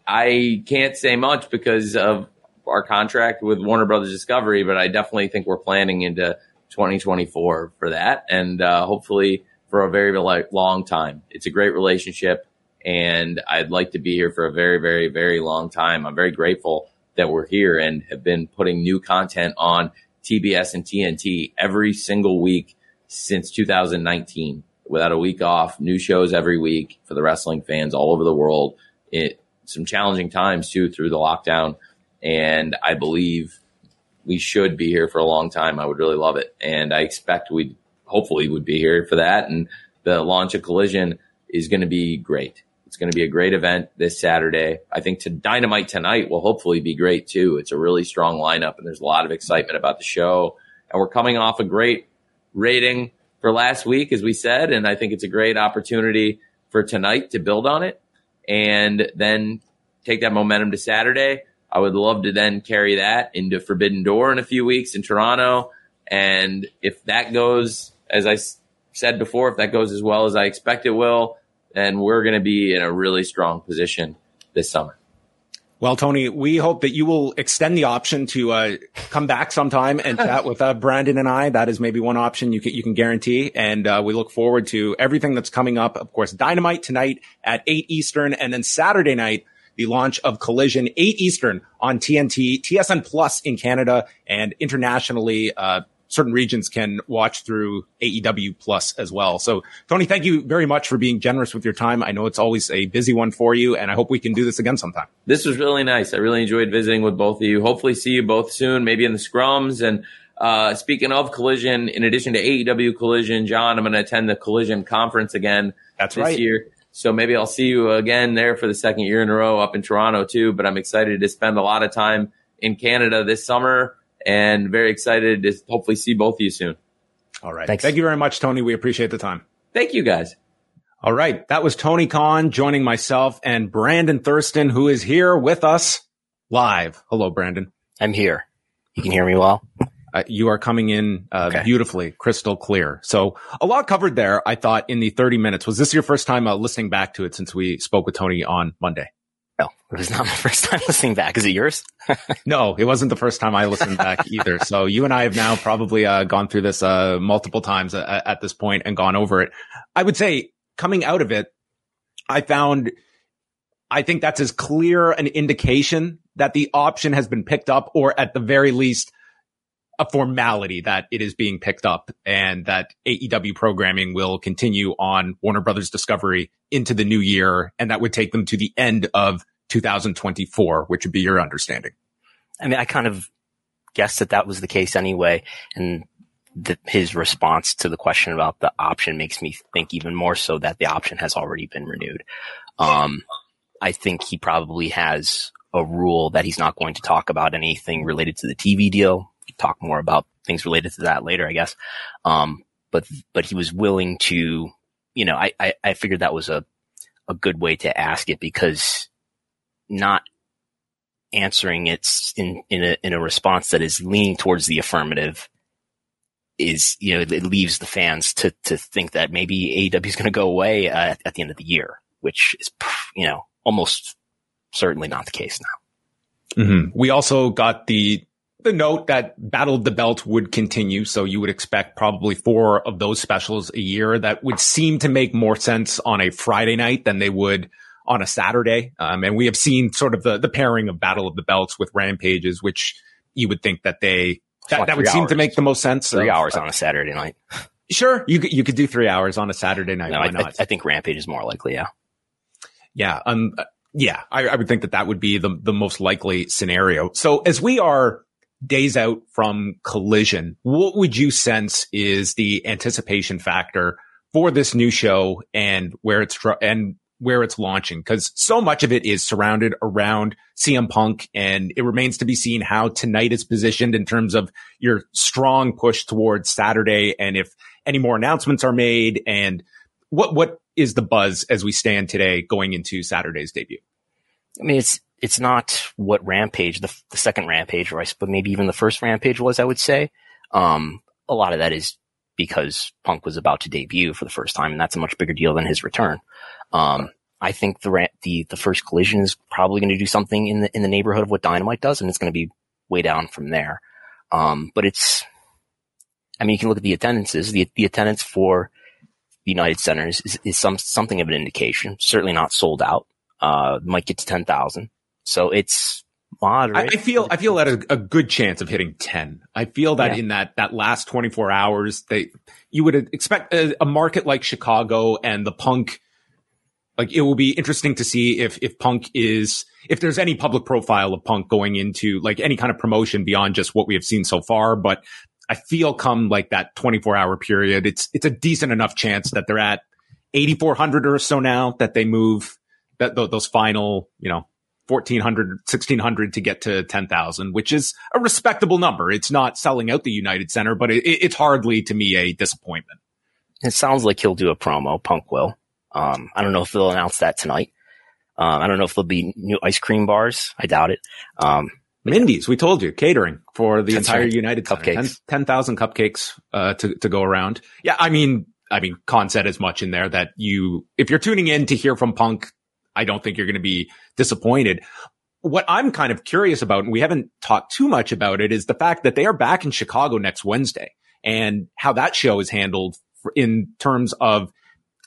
I can't say much because of our contract with Warner Brothers Discovery, but I definitely think we're planning into 2024 for that, and uh, hopefully for a very long time. It's a great relationship, and I'd like to be here for a very, very, very long time. I'm very grateful that we're here and have been putting new content on TBS and TNT every single week since 2019 without a week off, new shows every week for the wrestling fans all over the world. It, some challenging times too through the lockdown and I believe we should be here for a long time. I would really love it, and I expect we hopefully would be here for that. And the launch of Collision is going to be great. It's going to be a great event this Saturday. I think to Dynamite tonight will hopefully be great too. It's a really strong lineup, and there's a lot of excitement about the show. And we're coming off a great rating for last week, as we said, and I think it's a great opportunity for tonight to build on it and then take that momentum to Saturday I would love to then carry that into Forbidden Door in a few weeks in Toronto. And if that goes, as I said before, if that goes as well as I expect it will, then we're going to be in a really strong position this summer. Well, Tony, we hope that you will extend the option to uh, come back sometime and chat with uh, Brandon and I. That is maybe one option you can you can guarantee, and uh, we look forward to everything that's coming up. Of course, Dynamite tonight at eight Eastern, and then Saturday night the launch of Collision, 8 Eastern on TNT, TSN Plus in Canada, and internationally, uh, certain regions can watch through AEW Plus as well. So, Tony, thank you very much for being generous with your time. I know it's always a busy one for you, and I hope we can do this again sometime. This was really nice. I really enjoyed visiting with both of you. Hopefully, see you both soon, maybe in the scrums. And uh, speaking of Collision, in addition to AEW Collision, John, I'm going to attend the Collision conference again That's this right. year. So maybe I'll see you again there for the second year in a row up in Toronto too. But I'm excited to spend a lot of time in Canada this summer and very excited to hopefully see both of you soon. All right. Thanks. Thank you very much, Tony. We appreciate the time. Thank you guys. All right. That was Tony Khan joining myself and Brandon Thurston, who is here with us live. Hello, Brandon. I'm here. You can hear me well. Uh, you are coming in uh, okay. beautifully, crystal clear. So a lot covered there. I thought in the 30 minutes. Was this your first time uh, listening back to it since we spoke with Tony on Monday? No, it was not my first time listening back. Is it yours? no, it wasn't the first time I listened back either. So you and I have now probably uh, gone through this uh, multiple times at, at this point and gone over it. I would say coming out of it, I found, I think that's as clear an indication that the option has been picked up or at the very least a formality that it is being picked up and that AEW programming will continue on Warner Brothers Discovery into the new year. And that would take them to the end of 2024, which would be your understanding. I mean, I kind of guessed that that was the case anyway. And the, his response to the question about the option makes me think even more so that the option has already been renewed. Um, I think he probably has a rule that he's not going to talk about anything related to the TV deal. Talk more about things related to that later, I guess. Um, but, but he was willing to, you know, I, I, I figured that was a, a good way to ask it because not answering it in, in a, in a response that is leaning towards the affirmative is, you know, it leaves the fans to, to think that maybe AEW is going to go away uh, at the end of the year, which is, you know, almost certainly not the case now. Mm-hmm. We also got the, the note that Battle of the Belt would continue. So you would expect probably four of those specials a year that would seem to make more sense on a Friday night than they would on a Saturday. Um, and we have seen sort of the, the pairing of Battle of the Belts with Rampages, which you would think that they that, that would seem to make the most sense. Three of, hours on a Saturday night. Sure, you could you could do three hours on a Saturday night. No, Why I, not? I, I, think Rampage is more likely. Yeah. Yeah. Um. Yeah. I, I would think that that would be the the most likely scenario. So as we are days out from Collision, what would you sense is the anticipation factor for this new show and where it's and where it's launching because so much of it is surrounded around CM Punk and it remains to be seen how tonight is positioned in terms of your strong push towards Saturday and if any more announcements are made and what, what is the buzz as we stand today going into Saturday's debut? I mean, it's, it's not what Rampage, the, the second Rampage, or I, but maybe even the first Rampage was, I would say. Um, a lot of that is because Punk was about to debut for the first time, and that's a much bigger deal than his return. Um, I think the the the first collision is probably going to do something in the in the neighborhood of what Dynamite does, and it's going to be way down from there. Um, but it's, I mean, you can look at the attendances. The the attendance for the United Centers is, is some something of an indication. Certainly not sold out. Uh, might get to ten thousand. So it's moderate. I, I, feel I feel at a, a, good chance of hitting ten. I feel that yeah. in that that last twenty four hours, they you would expect a, a market like Chicago and the Punk like it will be interesting to see if if Punk is if there's any public profile of Punk going into like any kind of promotion beyond just what we have seen so far. But I feel come like that 24 hour period, it's it's a decent enough chance that they're at 8,400 or so now that they move that th- those final you know 1400 1600 to get to 10,000, which is a respectable number. It's not selling out the United Center, but it, it's hardly to me a disappointment. It sounds like he'll do a promo. Punk will. Um, I don't know if they'll announce that tonight. Um, I don't know if there'll be new ice cream bars. I doubt it. Um, Mindy's, we told you, catering for the entire right. United cupcakes, 10,000 10, cupcakes, uh, to, to go around. Yeah. I mean, I mean, Khan said as much in there that you, if you're tuning in to hear from Punk, I don't think you're going to be disappointed. What I'm kind of curious about, and we haven't talked too much about it, is the fact that they are back in Chicago next Wednesday and how that show is handled in terms of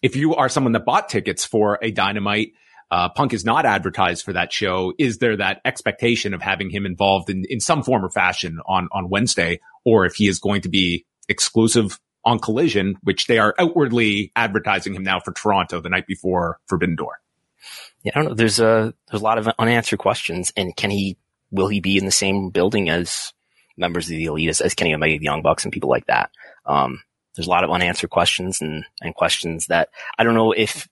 if you are someone that bought tickets for a dynamite, uh, Punk is not advertised for that show. Is there that expectation of having him involved in, in some form or fashion on, on Wednesday? Or if he is going to be exclusive on Collision, which they are outwardly advertising him now for Toronto the night before Forbidden Door? Yeah, I don't know. There's a, there's a lot of unanswered questions. And can he, will he be in the same building as members of the elite as, as Kenny Omega, the Young Bucks and people like that? Um, there's a lot of unanswered questions and, and questions that I don't know if,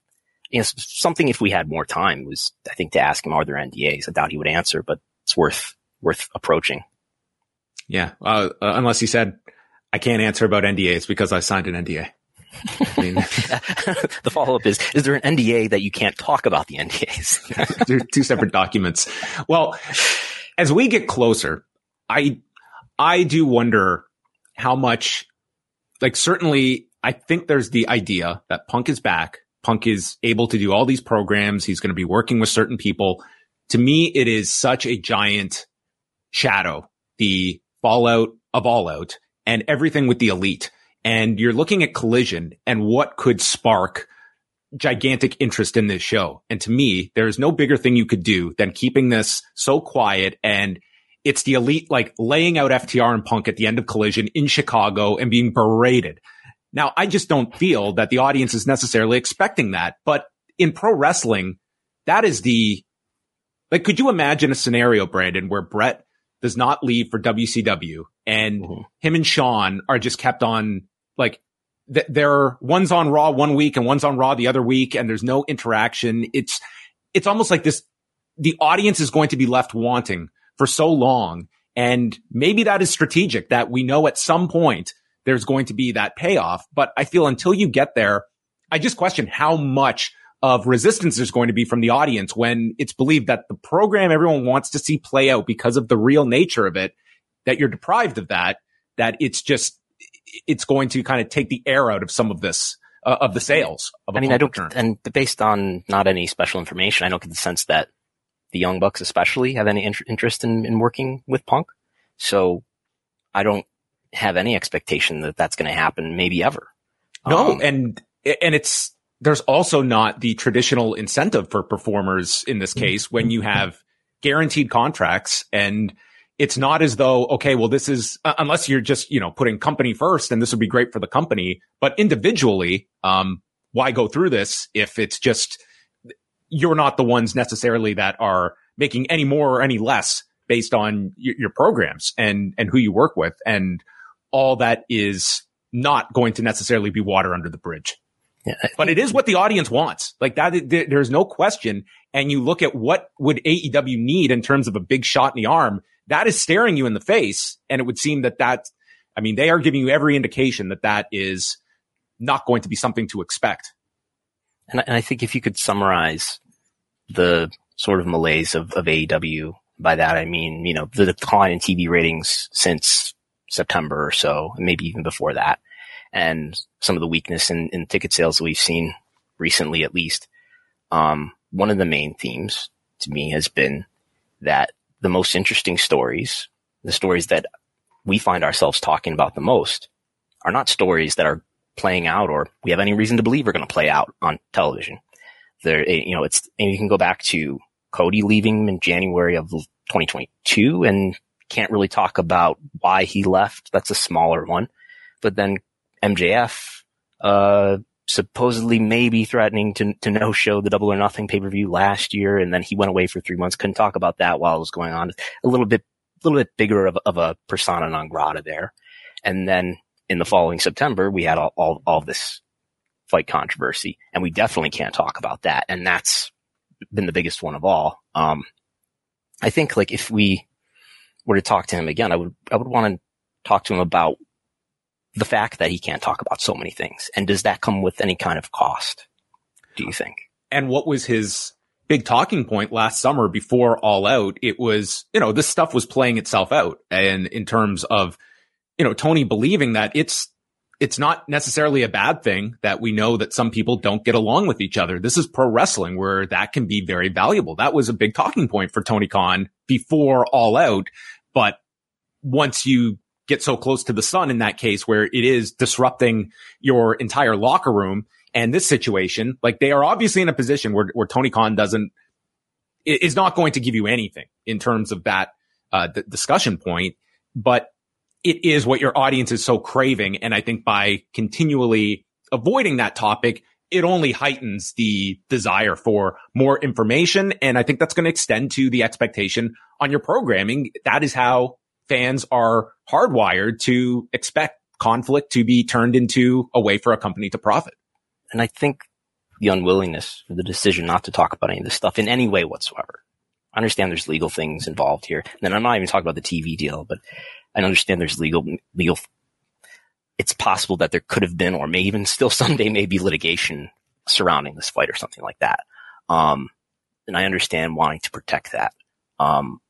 you know, something if we had more time was, I think, to ask him, are there NDAs? I doubt he would answer, but it's worth, worth approaching. Yeah. Uh, uh, unless he said, I can't answer about NDAs because I signed an NDA. I mean, the follow up is: Is there an NDA that you can't talk about the NDAs? They're two separate documents. Well, as we get closer, I I do wonder how much. Like, certainly, I think there's the idea that Punk is back. Punk is able to do all these programs. He's going to be working with certain people. To me, it is such a giant shadow, the fallout of all out and everything with the elite and you're looking at collision and what could spark gigantic interest in this show. And to me, there's no bigger thing you could do than keeping this so quiet and it's the elite like laying out FTR and Punk at the end of Collision in Chicago and being berated. Now, I just don't feel that the audience is necessarily expecting that, but in pro wrestling, that is the like could you imagine a scenario, Brandon, where Bret does not leave for WCW and mm-hmm. him and Shawn are just kept on like th- they're one's on Raw one week and one's on Raw the other week, and there's no interaction. It's it's almost like this. The audience is going to be left wanting for so long, and maybe that is strategic. That we know at some point there's going to be that payoff, but I feel until you get there, I just question how much of resistance there's going to be from the audience when it's believed that the program everyone wants to see play out because of the real nature of it, that you're deprived of that, that it's just it's going to kind of take the air out of some of this uh, of the sales. Of I mean, I don't, and based on not any special information, I don't get the sense that the Young Bucks, especially, have any int- interest in, in working with Punk. So I don't have any expectation that that's going to happen, maybe ever. No, um, and and it's there's also not the traditional incentive for performers in this case when you have guaranteed contracts and it's not as though, okay, well, this is, uh, unless you're just, you know, putting company first and this would be great for the company, but individually, um, why go through this if it's just, you're not the ones necessarily that are making any more or any less based on y- your programs and, and who you work with. And all that is not going to necessarily be water under the bridge. Yeah. But it is what the audience wants. Like that, there's no question. And you look at what would AEW need in terms of a big shot in the arm that is staring you in the face. And it would seem that that, I mean, they are giving you every indication that that is not going to be something to expect. And, I think if you could summarize the sort of malaise of, of AEW, by that I mean, you know, the decline in TV ratings since September or so, maybe even before that, and some of the weakness in, in ticket sales that we've seen recently, at least. Um, one of the main themes to me has been that the most interesting stories, the stories that we find ourselves talking about the most are not stories that are playing out or we have any reason to believe are going to play out on television. There, eh, you know, it's, and you can go back to Cody leaving in January of 2022 and can't really talk about why he left. That's a smaller one. But then MJF, uh, supposedly maybe threatening to, to no show the double or nothing pay per view last year. And then he went away for three months. Couldn't talk about that while it was going on. A little bit, a little bit bigger of, of a persona non grata there. And then in the following September, we had all, all, all this fight controversy and we definitely can't talk about that. And that's been the biggest one of all. Um, I think like if we were to talk to him again, I would, I would want to talk to him about the fact that he can't talk about so many things? And does that come with any kind of cost? Do you think? And what was his big talking point last summer before All Out? It was, you know, this stuff was playing itself out. And in terms of, you know, Tony believing that it's, it's not necessarily a bad thing that we know that some people don't get along with each other. This is pro wrestling where that can be very valuable. That was a big talking point for Tony Khan before All Out. But once you get so close to the sun in that case where it is disrupting your entire locker room. And this situation, like they are obviously in a position where, where Tony Khan doesn't, is not going to give you anything in terms of that, uh, discussion point, but it is what your audience is so craving. And I think by continually avoiding that topic, it only heightens the desire for more information. And I think that's going to extend to the expectation on your programming. That is how fans are hardwired to expect conflict to be turned into a way for a company to profit. And I think the unwillingness the decision not to talk about any of this stuff in any way whatsoever. I understand there's legal things involved here. And I'm not even talking about the TV deal, but I understand there's legal, legal it's possible that there could have been, or may even still someday, may be litigation surrounding this fight or something like that. Um, and I understand wanting to protect that. Um,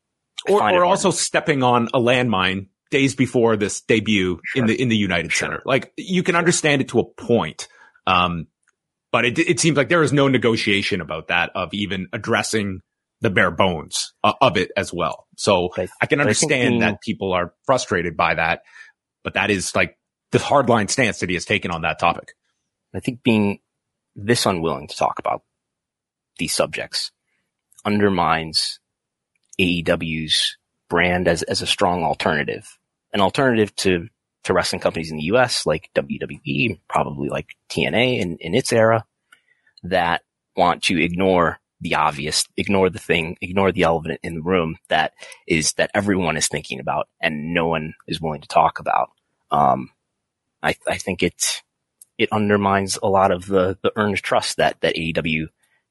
or, or also stepping on a landmine days before this debut sure. in the in the United sure. Center. Like you can understand it to a point, um, but it it seems like there is no negotiation about that of even addressing the bare bones uh, of it as well. So but, I can understand that people are frustrated by that, but that is like the hardline stance that he has taken on that topic. I think being this unwilling to talk about these subjects undermines AEW's brand as, as a strong alternative, an alternative to, to wrestling companies in the US like WWE, probably like TNA in, in its era that want to ignore the obvious, ignore the thing, ignore the elephant in the room that is that everyone is thinking about and no one is willing to talk about. Um, I, I think it it undermines a lot of the the earned trust that that AEW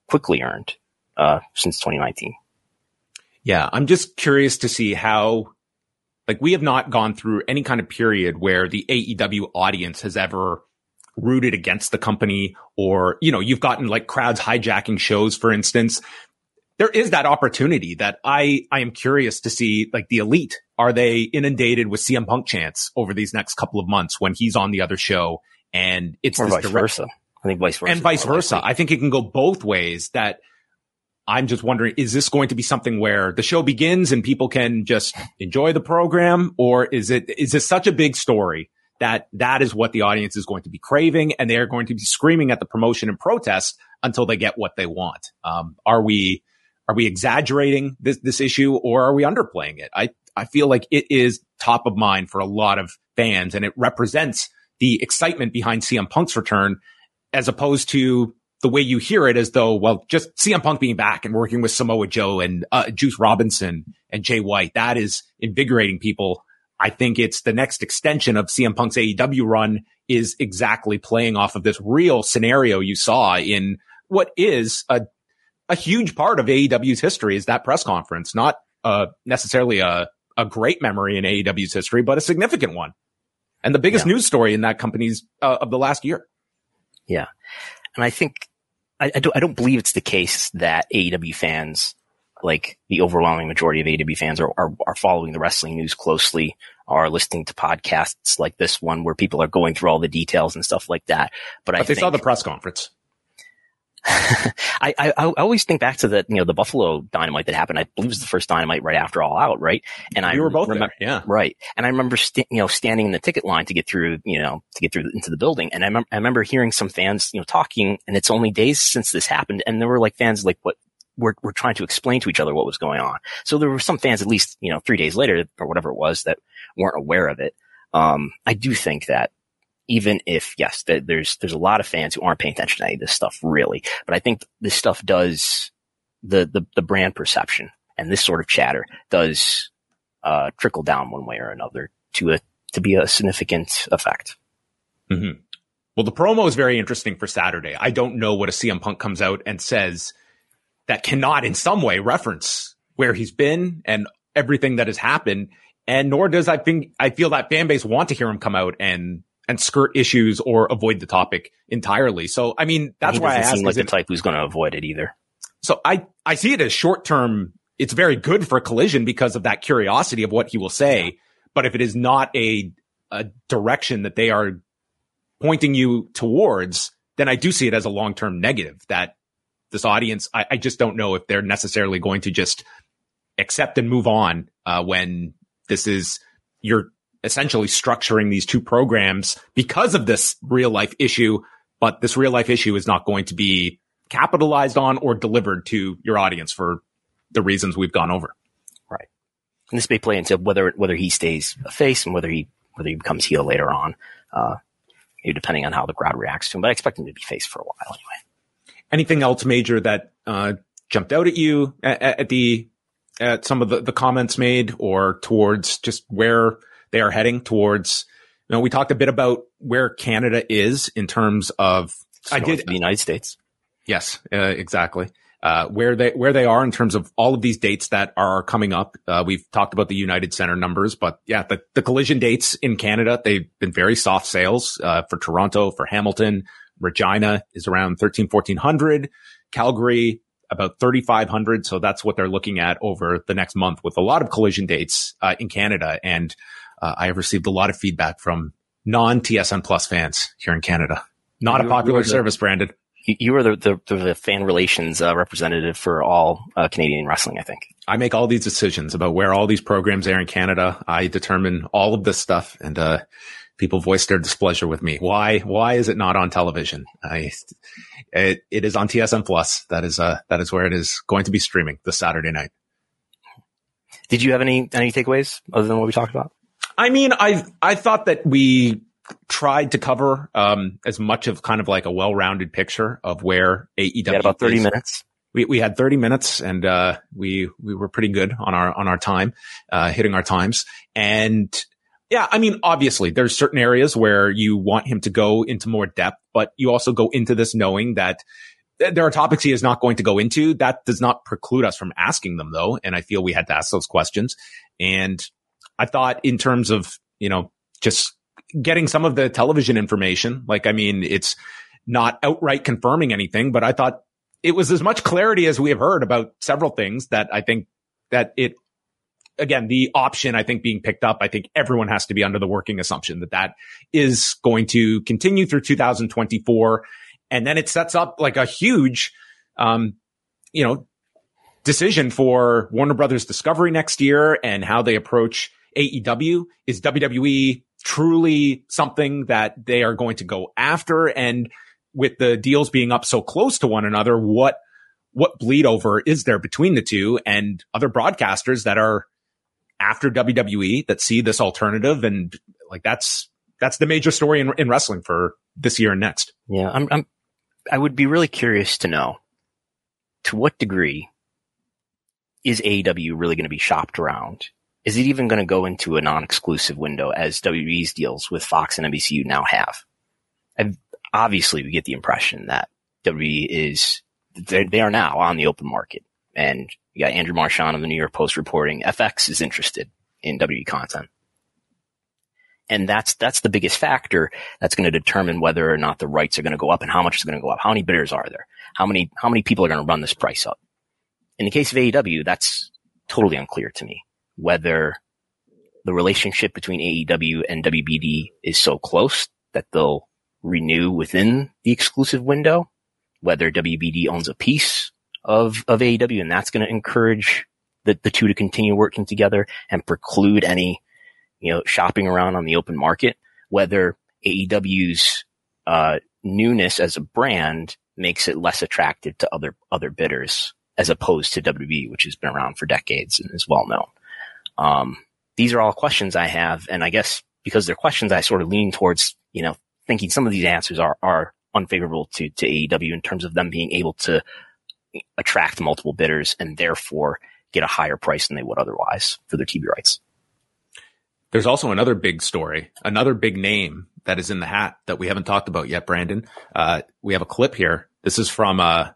quickly earned uh, since 2019. Yeah, I'm just curious to see how, like, we have not gone through any kind of period where the AEW audience has ever rooted against the company or, you know, you've gotten like crowds hijacking shows, for instance. There is that opportunity that I, I am curious to see, like the elite. Are they inundated with CM Punk chants over these next couple of months when he's on the other show? And it's or vice direct- versa. I think vice versa. And vice versa. I think it can go both ways that I'm just wondering, is this going to be something where the show begins and people can just enjoy the program? Or is it, is this such a big story that that is what the audience is going to be craving and they are going to be screaming at the promotion and protest until they get what they want? Um, are we, are we exaggerating this, this issue or are we underplaying it? I, I feel like it is top of mind for a lot of fans and it represents the excitement behind CM Punk's return as opposed to the way you hear it as though, well, just CM Punk being back and working with Samoa Joe and uh, Juice Robinson and Jay White, that is invigorating people. I think it's the next extension of CM Punk's AEW run is exactly playing off of this real scenario you saw in what is a, a huge part of AEW's history is that press conference, not uh, necessarily a, a great memory in AEW's history, but a significant one. And the biggest yeah. news story in that company's uh, of the last year. Yeah. And I think I, I, don't, I don't believe it's the case that AEW fans, like the overwhelming majority of AEW fans are, are, are following the wrestling news closely, are listening to podcasts like this one where people are going through all the details and stuff like that. But, I but I they think, saw the press conference. I, I, I always think back to the you know the Buffalo Dynamite that happened. I believe it was the first Dynamite right after All Out, right? And I were both remember, there, yeah, right. And I remember st- you know standing in the ticket line to get through you know to get through into the building, and I, mem- I remember hearing some fans you know talking, and it's only days since this happened, and there were like fans like what we're, we're trying to explain to each other what was going on. So there were some fans, at least, you know, three days later or whatever it was that weren't aware of it. Um, I do think that even if yes, there's there's a lot of fans who aren't paying attention to any of this stuff really, but I think this stuff does the the, the brand perception and this sort of chatter does uh, trickle down one way or another to a to be a significant effect. Mm-hmm. Well, the promo is very interesting for Saturday. I don't know what a CM Punk comes out and says that cannot in some way reference where he's been and everything that has happened. And nor does I think I feel that fan base want to hear him come out and and skirt issues or avoid the topic entirely. So, I mean, that's why I ask. Seem like the type who's going to avoid it either. So I, I see it as short term. It's very good for collision because of that curiosity of what he will say. But if it is not a, a direction that they are pointing you towards, then I do see it as a long term negative that this audience, I, I, just don't know if they're necessarily going to just accept and move on, uh, when this is, you're essentially structuring these two programs because of this real life issue, but this real life issue is not going to be capitalized on or delivered to your audience for the reasons we've gone over. Right. And this may play into whether whether he stays a face and whether he whether he becomes heel later on, uh, depending on how the crowd reacts to him. But I expect him to be face for a while anyway. Anything else major that uh, jumped out at you at, at the at some of the, the comments made or towards just where they are heading towards. You know, we talked a bit about where Canada is in terms of. I did the United States. Yes, uh, exactly. uh, where they where they are in terms of all of these dates that are coming up. Uh, we've talked about the United Center numbers, but yeah, the, the collision dates in Canada they've been very soft sales uh, for Toronto, for Hamilton, Regina is around 13, 1400, Calgary about 3,500. So that's what they're looking at over the next month with a lot of collision dates uh, in Canada. And uh, I have received a lot of feedback from non TSN Plus fans here in Canada. Not a popular service, Brandon you are the, the, the fan relations uh, representative for all uh, Canadian wrestling, I think. I make all these decisions about where all these programs air in Canada. I determine all of this stuff and, uh, people voice their displeasure with me. Why, why is it not on television? I, it, it is on TSN plus. That is, uh, that is where it is going to be streaming this Saturday night. Did you have any, any takeaways other than what we talked about? I mean, I, I thought that we, tried to cover um, as much of kind of like a well-rounded picture of where AEW. had about thirty is. minutes. We we had thirty minutes, and uh, we we were pretty good on our on our time, uh, hitting our times. And yeah, I mean, obviously, there's certain areas where you want him to go into more depth, but you also go into this knowing that there are topics he is not going to go into. That does not preclude us from asking them, though. And I feel we had to ask those questions. And I thought, in terms of you know just getting some of the television information. Like, I mean, it's not outright confirming anything, but I thought it was as much clarity as we have heard about several things that I think that it, again, the option I think being picked up, I think everyone has to be under the working assumption that that is going to continue through 2024. And then it sets up like a huge, um, you know, decision for Warner Brothers Discovery next year and how they approach AEW. Is WWE truly something that they are going to go after? And with the deals being up so close to one another, what, what bleed over is there between the two and other broadcasters that are after WWE that see this alternative? And like, that's, that's the major story in, in wrestling for this year and next. Yeah. I'm, I'm, I would be really curious to know to what degree is AEW really going to be shopped around is it even going to go into a non-exclusive window as WWE's deals with Fox and NBCU now have? And obviously, we get the impression that WWE is they are now on the open market, and you got Andrew Marchand of the New York Post reporting FX is interested in WWE content, and that's that's the biggest factor that's going to determine whether or not the rights are going to go up and how much is going to go up. How many bidders are there? How many how many people are going to run this price up? In the case of AEW, that's totally unclear to me whether the relationship between AEW and WBD is so close that they'll renew within the exclusive window, whether WBD owns a piece of, of AEW and that's going to encourage the, the two to continue working together and preclude any, you know, shopping around on the open market, whether AEW's, uh, newness as a brand makes it less attractive to other, other bidders as opposed to WB, which has been around for decades and is well known. Um, these are all questions I have. And I guess because they're questions, I sort of lean towards, you know, thinking some of these answers are, are unfavorable to, to AEW in terms of them being able to attract multiple bidders and therefore get a higher price than they would otherwise for their TV rights. There's also another big story, another big name that is in the hat that we haven't talked about yet, Brandon. Uh, we have a clip here. This is from, uh,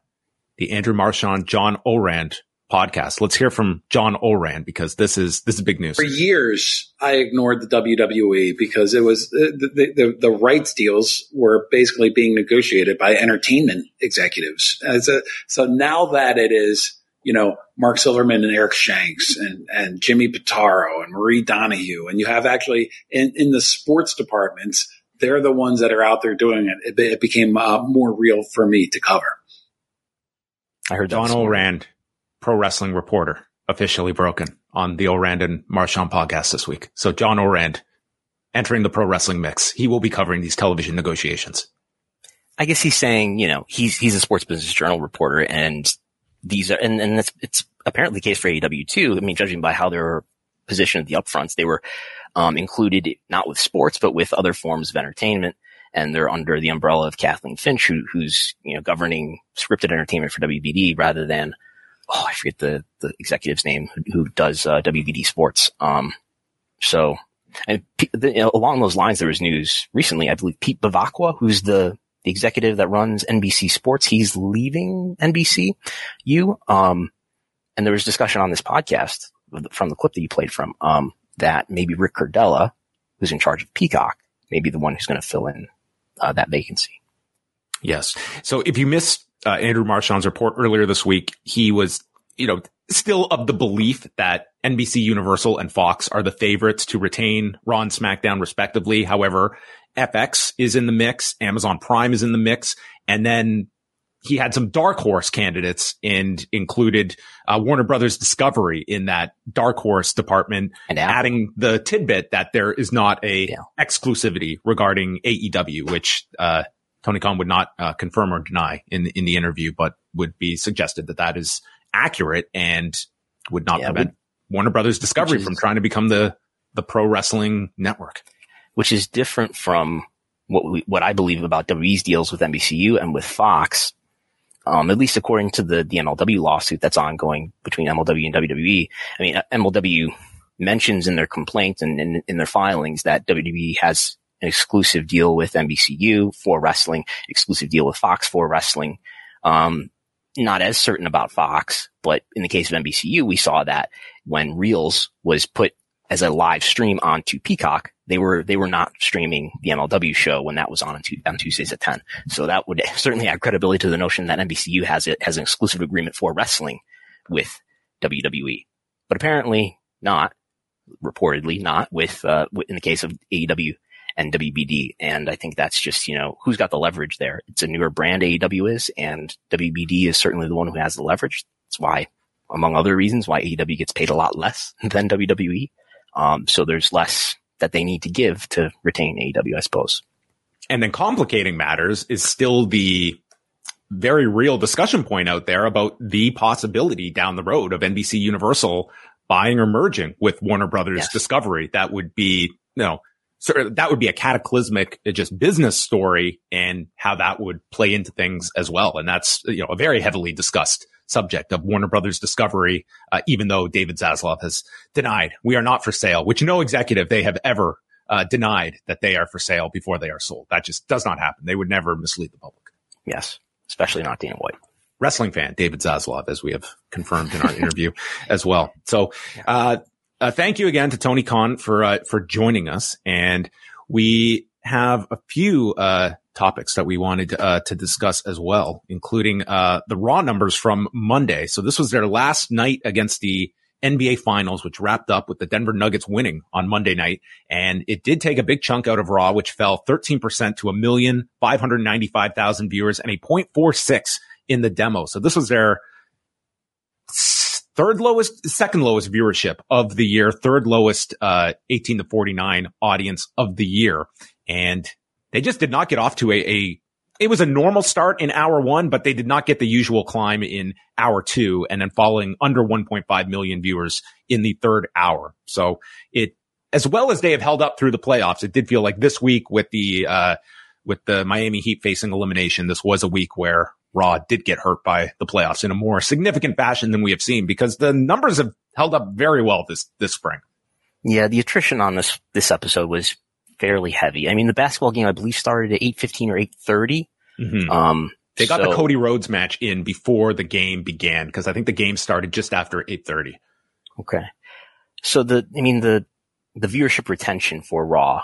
the Andrew Marchand, John Ourand podcast. Let's hear from John Ourand because this is this is big news. For years, I ignored the WWE because it was the, the, the rights deals were basically being negotiated by entertainment executives. A, so now that it is, you know, Mark Silverman and Eric Shanks and, and Jimmy Pitaro and Marie Donoghue, and you have actually in, in the sports departments, they're the ones that are out there doing it. It, it became uh, more real for me to cover. I heard John Ourand pro wrestling reporter officially broken on the Ourand and Marchand podcast this week. So John Ourand entering the pro wrestling mix. He will be covering these television negotiations. I guess he's saying, you know, he's, he's a sports business journal reporter and these are, and, and it's, it's apparently the case for AEW too. I mean, judging by how they're positioned at the upfronts, they were, um, included not with sports, but with other forms of entertainment. And they're under the umbrella of Kathleen Finch, who, who's, you know, governing scripted entertainment for WBD rather than oh, I forget the, the executive's name who, does, uh, WBD sports. Um, so, and you know, along those lines, there was news recently, I believe Pete Bevacqua, who's the, the executive that runs NBC Sports. He's leaving NBC. You, um, and there was discussion on this podcast from the clip that you played from, um, that maybe Rick Cordella, who's in charge of Peacock, maybe the one who's going to fill in uh, that vacancy. Yes. So if you missed uh, Andrew Marchand's report earlier this week, he was, you know, still of the belief that NBC Universal and Fox are the favorites to retain Raw and SmackDown respectively. However, FX is in the mix. Amazon Prime is in the mix. And then he had some dark horse candidates and included uh, Warner Brothers Discovery in that dark horse department and adding the tidbit that there is not a yeah. exclusivity regarding AEW, which, uh, Tony Khan would not uh, confirm or deny in in the interview, but would be suggested that that is accurate and would not yeah, prevent Warner Brothers Discovery is, from trying to become the the pro wrestling network, which is different from what we, what I believe about WWE's deals with NBCU and with Fox. Um, at least according to the the MLW lawsuit that's ongoing between MLW and WWE. I mean, MLW mentions in their complaint and in, in their filings that WWE has an exclusive deal with NBCU for wrestling, exclusive deal with Fox for wrestling. Um, not as certain about Fox, but in the case of NBCU, we saw that when Reelz was put as a live stream onto Peacock, they were they were not streaming the MLW show when that was on on Tuesdays at ten. So that would certainly add credibility to the notion that NBCU has it has an exclusive agreement for wrestling with WWE, but apparently not. Reportedly not with uh, in the case of AEW and WBD. And I think that's just, you know, who's got the leverage there? It's a newer brand AEW is and WBD is certainly the one who has the leverage. That's why, among other reasons, why AEW gets paid a lot less than WWE. Um, so there's less that they need to give to retain AEW, I suppose. And then complicating matters is still the very real discussion point out there about the possibility down the road of NBC Universal buying or merging with Warner Brothers yes. Discovery. That would be, you know, so that would be a cataclysmic uh, just business story and how that would play into things as well. And that's, you know, a very heavily discussed subject of Warner Brothers Discovery, uh, even though David Zaslav has denied we are not for sale, which no executive they have ever uh, denied that they are for sale before they are sold. That just does not happen. They would never mislead the public. Yes, especially not Dana White. Wrestling fan David Zaslav, as we have confirmed in our interview as well. So, uh, uh, thank you again to Tony Khan for uh, for joining us, and we have a few uh, topics that we wanted uh, to discuss as well, including uh, the Raw numbers from Monday. So this was their last night against the NBA Finals, which wrapped up with the Denver Nuggets winning on Monday night, and it did take a big chunk out of Raw, which fell 13% to a million five hundred ninety five thousand viewers and a 0.46 in the demo. So this was their third lowest, second lowest viewership of the year, third lowest, uh, 18 to 49 audience of the year. And they just did not get off to a, a, it was a normal start in hour one, but they did not get the usual climb in hour two and then falling under 1.5 million viewers in the third hour. So it, as well as they have held up through the playoffs, it did feel like this week with the, uh, with the Miami Heat facing elimination, this was a week where Raw did get hurt by the playoffs in a more significant fashion than we have seen because the numbers have held up very well this, this spring. Yeah, the attrition on this, this episode was fairly heavy. I mean, the basketball game, I believe, started at 8.15 or 8.30. Mm-hmm. Um, they got so, the Cody Rhodes match in before the game began because I think the game started just after 8.30. Okay. So the, I mean, the, the viewership retention for Raw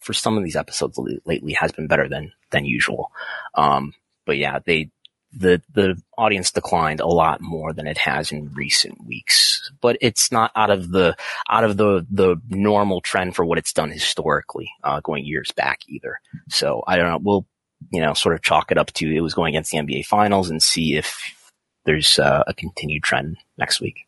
for some of these episodes lately has been better than, than usual. Um, but yeah, they, the the audience declined a lot more than it has in recent weeks. But it's not out of the out of the the normal trend for what it's done historically, uh, going years back either. So I don't know. We'll you know sort of chalk it up to it was going against the NBA Finals and see if there's uh, a continued trend next week.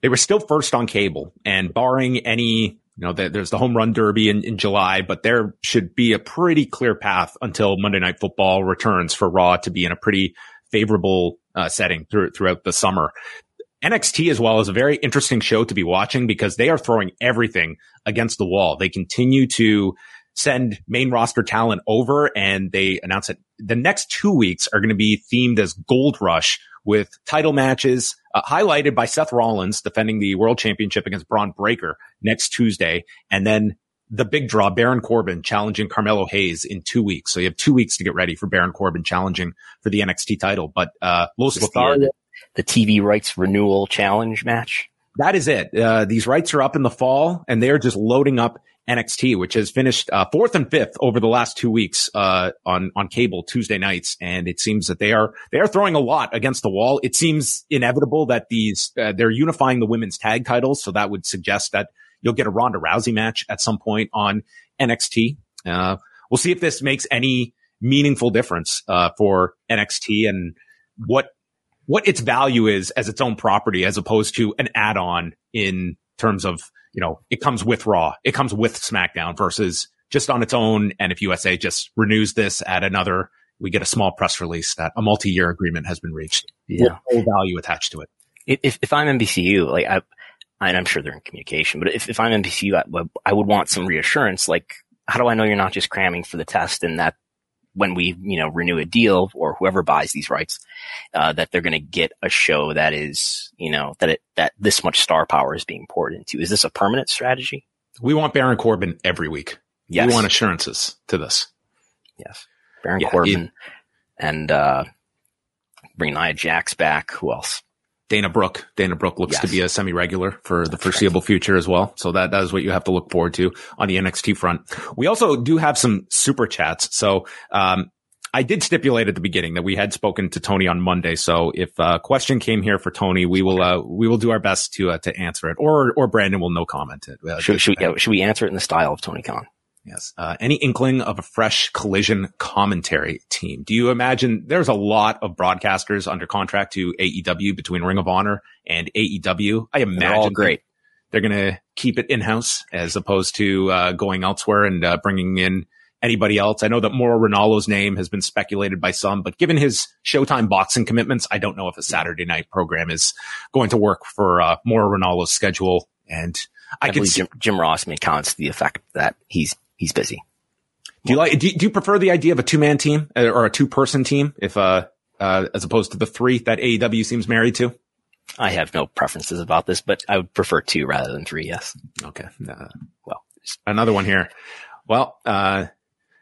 They were still first on cable, and barring any you know, there's the home run derby in, in July, but there should be a pretty clear path until Monday Night Football returns for Raw to be in a pretty favorable uh, setting through, throughout the summer. NXT as well is a very interesting show to be watching because they are throwing everything against the wall. They continue to send main roster talent over and they announce that the next two weeks are going to be themed as Gold Rush with title matches uh, highlighted by Seth Rollins defending the world championship against Bron Breakker next Tuesday. And then the big draw, Baron Corbin challenging Carmelo Hayes in two weeks. So you have two weeks to get ready for Baron Corbin challenging for the NXT title. But uh, Los Lothario, the, the TV rights renewal challenge match. That is it. Uh, these rights are up in the fall, and they are just loading up NXT, which has finished uh, fourth and fifth over the last two weeks uh, on on cable Tuesday nights, and it seems that they are they are throwing a lot against the wall. It seems inevitable that these uh, they're unifying the women's tag titles, so that would suggest that you'll get a Ronda Rousey match at some point on NXT. Uh, we'll see if this makes any meaningful difference uh, for NXT and what what its value is as its own property, as opposed to an add on in terms of you know, it comes with Raw, it comes with SmackDown versus just on its own. And if USA just renews this at another, we get a small press release that a multi-year agreement has been reached. Yeah. no value attached to it. If, if I'm NBCU, like I, and I'm sure they're in communication, but if, if I'm NBCU, I, I would want some reassurance. Like, how do I know you're not just cramming for the test and that when we, you know, renew a deal or whoever buys these rights, uh, that they're going to get a show that is, you know, that it, that this much star power is being poured into. Is this a permanent strategy? We want Baron Corbin every week. Yes. We want assurances to this. Yes. Baron yeah, Corbin it, and, uh, bring Nia Jax back. Who else? Dana Brooke. Dana Brooke looks yes. to be a semi-regular for the foreseeable future as well. So that, that is what you have to look forward to on the NXT front. We also do have some super chats. So, um, I did stipulate at the beginning that we had spoken to Tony on Monday. So if a question came here for Tony, we will, uh, we will do our best to, uh, to answer it or, or Brandon will no comment it. Uh, should, should, yeah, should we answer it in the style of Tony Khan? Yes. Uh, any inkling of a fresh collision commentary team? Do you imagine there's a lot of broadcasters under contract to AEW between Ring of Honor and AEW? I imagine they're all great. They're going to keep it in house as opposed to uh, going elsewhere and uh, bringing in anybody else. I know that Mauro Ranallo's name has been speculated by some, but given his Showtime boxing commitments, I don't know if a Saturday night program is going to work for uh, Mauro Ranallo's schedule. And I, I can Jim, Jim Ross may to the effect that he's he's busy. Do you like? Do you, do you prefer the idea of a two man team uh, or a two person team, if uh, uh, as opposed to the three that AEW seems married to? I have no preferences about this, but I would prefer two rather than three. Yes. Okay. Uh, well, another one here. Well, uh,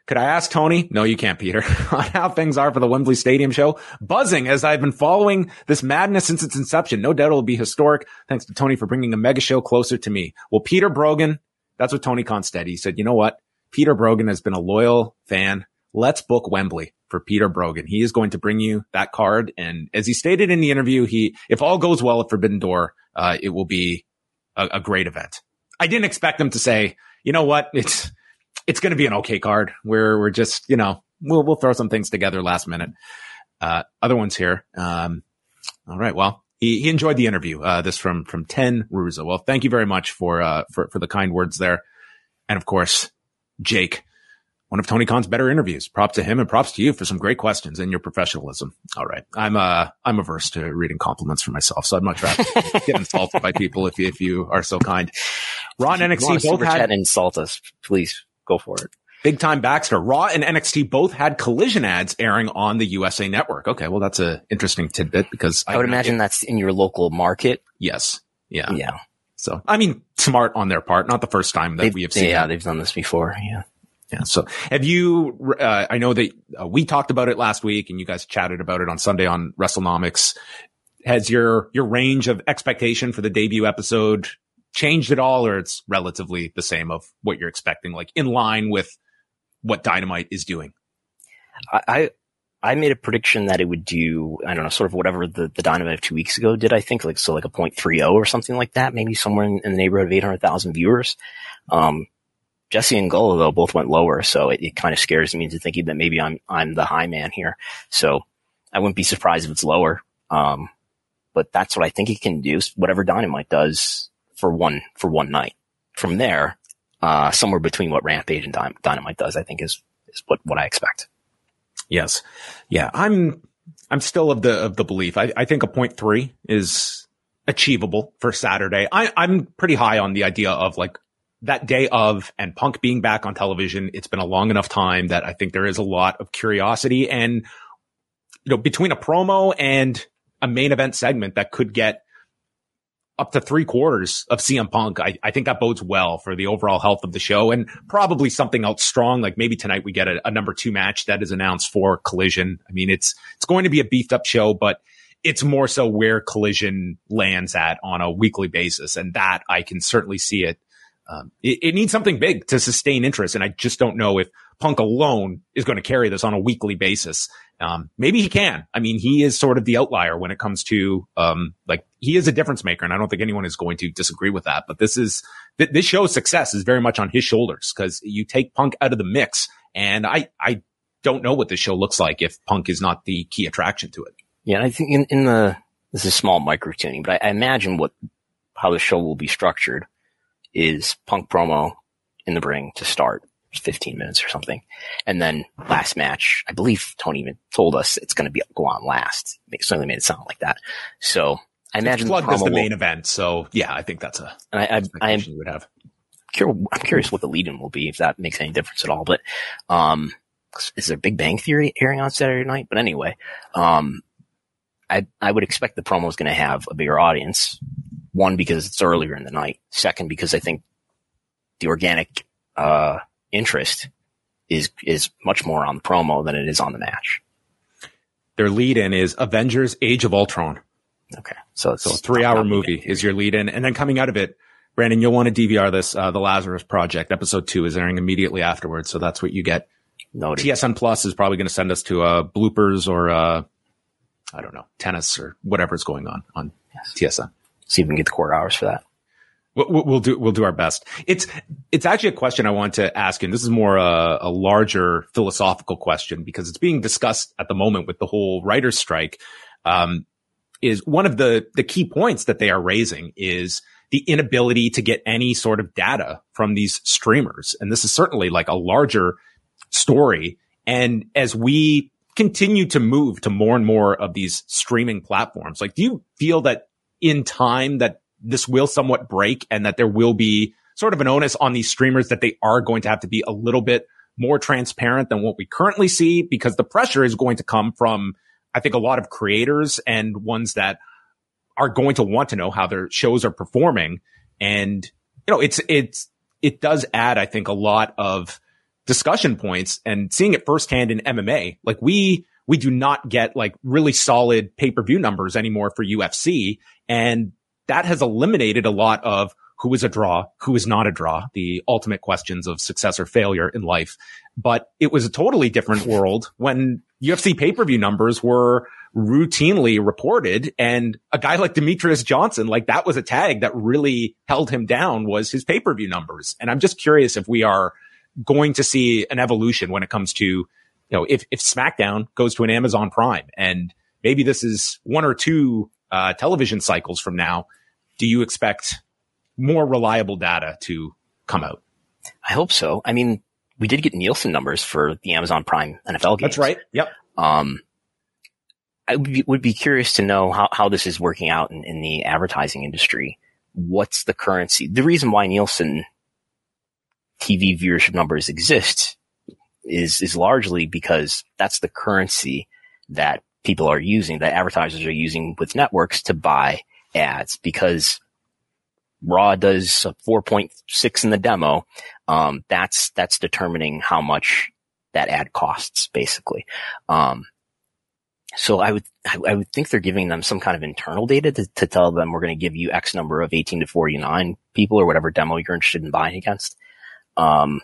could I ask Tony? No, you can't, Peter, on how things are for the Wembley Stadium show. Buzzing as I've been following this madness since its inception. No doubt it'll be historic. Thanks to Tony for bringing a mega show closer to me. Well, Peter Brogan, that's what Tony said. He said, you know what? Peter Brogan has been a loyal fan. Let's book Wembley for Peter Brogan. He is going to bring you that card. And as he stated in the interview, he, if all goes well at Forbidden Door, uh, it will be a, a great event. I didn't expect him to say, you know what? It's, it's going to be an okay card where we're just, you know, we'll, we'll throw some things together last minute. Uh, other ones here. Um, all right. Well, he, he enjoyed the interview. Uh, this from, from 10 Ruza. Well, thank you very much for, uh, for, for the kind words there. And of course, Jake, one of Tony Khan's better interviews. Props to him and props to you for some great questions and your professionalism. All right. I'm, uh, I'm averse to reading compliments for myself. So I'd much rather get insulted by people if you, if you are so kind. Raw and NXT both had insult us. Please go for it. Big time Baxter. Raw and NXT both had collision ads airing on the USA network. Okay. Well, that's an interesting tidbit because I, I would imagine that's in your local market. Yes. Yeah. Yeah. So, I mean, smart on their part. Not the first time that they've, we have seen. Yeah, they've done this before. Yeah. Yeah. So have you, uh, I know that uh, we talked about it last week and you guys chatted about it on Sunday on WrestleNomics. Has your, your range of expectation for the debut episode changed at all or it's relatively the same of what you're expecting, like in line with what Dynamite is doing? I, I made a prediction that it would do, I don't know, sort of whatever the, the Dynamite of two weeks ago did, I think, like, so like a 0.30 or something like that, maybe somewhere in, in the neighborhood of 800,000 viewers. Um, Jesse and Gullo, though, both went lower, so it, it kind of scares me into thinking that maybe I'm, I'm the high man here. So I wouldn't be surprised if it's lower. Um, but that's what I think it can do. Whatever Dynamite does for one, for one night. From there, uh, somewhere between what Rampage and Dynamite does, I think is, is what, what I expect. Yes. Yeah. I'm, I'm still of the, of the belief. I, I think a point three is achievable for Saturday. I, I'm pretty high on the idea of like that day of and Punk being back on television. It's been a long enough time that I think there is a lot of curiosity and, you know, between a promo and a main event segment that could get up to three quarters of CM Punk. I, I think that bodes well for the overall health of the show and probably something else strong. Like maybe tonight we get a, a number two match that is announced for Collision. I mean, it's, it's going to be a beefed up show, but it's more so where Collision lands at on a weekly basis. And that I can certainly see it. Um, it, it needs something big to sustain interest. And I just don't know if Punk alone is going to carry this on a weekly basis. Um, maybe he can. I mean, he is sort of the outlier when it comes to, um, like he is a difference maker. And I don't think anyone is going to disagree with that. But this is, th- this show's success is very much on his shoulders because you take Punk out of the mix. And I, I don't know what this show looks like if Punk is not the key attraction to it. Yeah. I think in, in the, this is small micro tuning, but I, I imagine what, how the show will be structured is Punk promo in the ring to start 15 minutes or something. And then last match, I believe Tony even told us it's going to be go on last. It certainly made it sound like that. So I imagine it's plugged as the main will, event. So yeah, I think that's a. I, I, I would have. I'm curious what the lead-in will be if that makes any difference at all. But um, is there a Big Bang Theory airing on Saturday night? But anyway, um, I I would expect the promo is going to have a bigger audience. One because it's earlier in the night. Second because I think the organic uh, interest is is much more on the promo than it is on the match. Their lead in is Avengers Age of Ultron. Okay. So it's so a three hour movie is your lead in. And then coming out of it, Brandon, you'll want to DVR this, uh, The Lazarus Project episode two is airing immediately afterwards. So that's what you get. Noted. TSN Plus is probably going to send us to, uh, bloopers or, uh, I don't know, tennis or whatever is going on on yes. TSN. See if we can get the core hours for that. We'll, we'll, do we'll do our best. It's it's actually a question I want to ask. And this is more a, a, larger philosophical question because it's being discussed at the moment with the whole writers' strike. Um, is one of the the key points that they are raising is the inability to get any sort of data from these streamers, and this is certainly like a larger story. And as we continue to move to more and more of these streaming platforms, like do you feel that in time that this will somewhat break and that there will be sort of an onus on these streamers that they are going to have to be a little bit more transparent than what we currently see because the pressure is going to come from, I think, a lot of creators and ones that are going to want to know how their shows are performing. And, you know, it's, it's, it does add, I think, a lot of discussion points and seeing it firsthand in MMA. Like we, we do not get like really solid pay per view numbers anymore for UFC. And that has eliminated a lot of who is a draw, who is not a draw, the ultimate questions of success or failure in life. But it was a totally different world when UFC pay-per-view numbers were routinely reported and a guy like Demetrious Johnson, like that was a tag that really held him down was his pay-per-view numbers. And I'm just curious if we are going to see an evolution when it comes to, you know, if, if SmackDown goes to an Amazon Prime and maybe this is one or two uh, television cycles from now do you expect more reliable data to come out? I hope so. I mean, we did get Nielsen numbers for the Amazon Prime NFL games. That's right. Yep. Um, I would be, would be curious to know how, how this is working out in, in the advertising industry. What's the currency? The reason why Nielsen TV viewership numbers exist is, is largely because that's the currency that people are using, that advertisers are using with networks to buy ads because Raw does 4.6 in the demo. Um, that's, that's determining how much that ad costs basically. Um, so I would, I would think they're giving them some kind of internal data to, to tell them we're going to give you X number of 18 to 49 people or whatever demo you're interested in buying against. Um,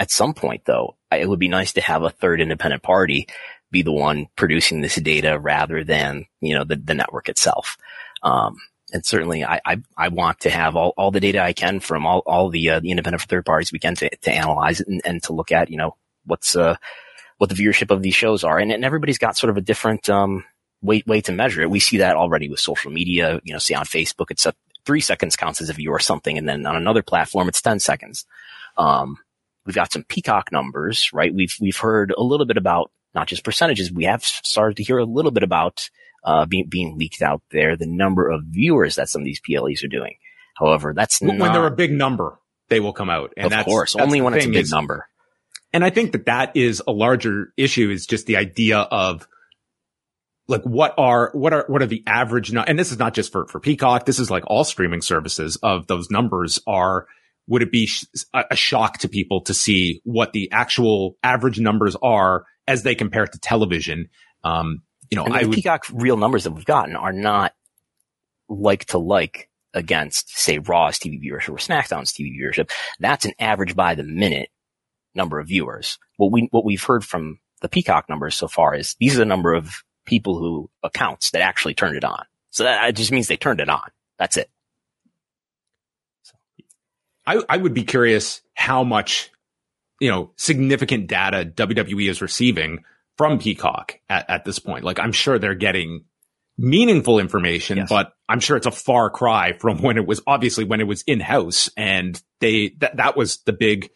at some point though, it would be nice to have a third independent party be the one producing this data rather than, you know, the, the network itself. Um, and certainly I, I, I, want to have all, all the data I can from all, all the, uh, the independent third parties we can to, to analyze it and, and to look at, you know, what's, uh, what the viewership of these shows are. And, and everybody's got sort of a different, um, way, way to measure it. We see that already with social media, you know, see on Facebook, it's a three seconds counts as a view or something. And then on another platform, it's 10 seconds. Um, we've got some peacock numbers, right? We've, we've heard a little bit about not just percentages. We have started to hear a little bit about uh, being being leaked out there, the number of viewers that some of these PLEs are doing. However, that's when not, they're a big number, they will come out, and of that's, course, that's only when it's a big is, number. And I think that that is a larger issue. Is just the idea of like what are what are what are the average and this is not just for for Peacock this is like all streaming services of those numbers are would it be sh- a shock to people to see what the actual average numbers are as they compare it to television um you know I the would Peacock real numbers that we've gotten are not like to like against, say, Raw's TV viewership or SmackDown's TV viewership. That's an average by the minute number of viewers. What we, what we've heard from the Peacock numbers so far is these are the number of people who accounts that actually turned it on. So that just means they turned it on. That's it. I, I would be curious how much, you know, significant data WWE is receiving from Peacock at, at this point. Like, I'm sure they're getting meaningful information, Yes. but I'm sure it's a far cry from when it was obviously when it was in house and they, that, that was the big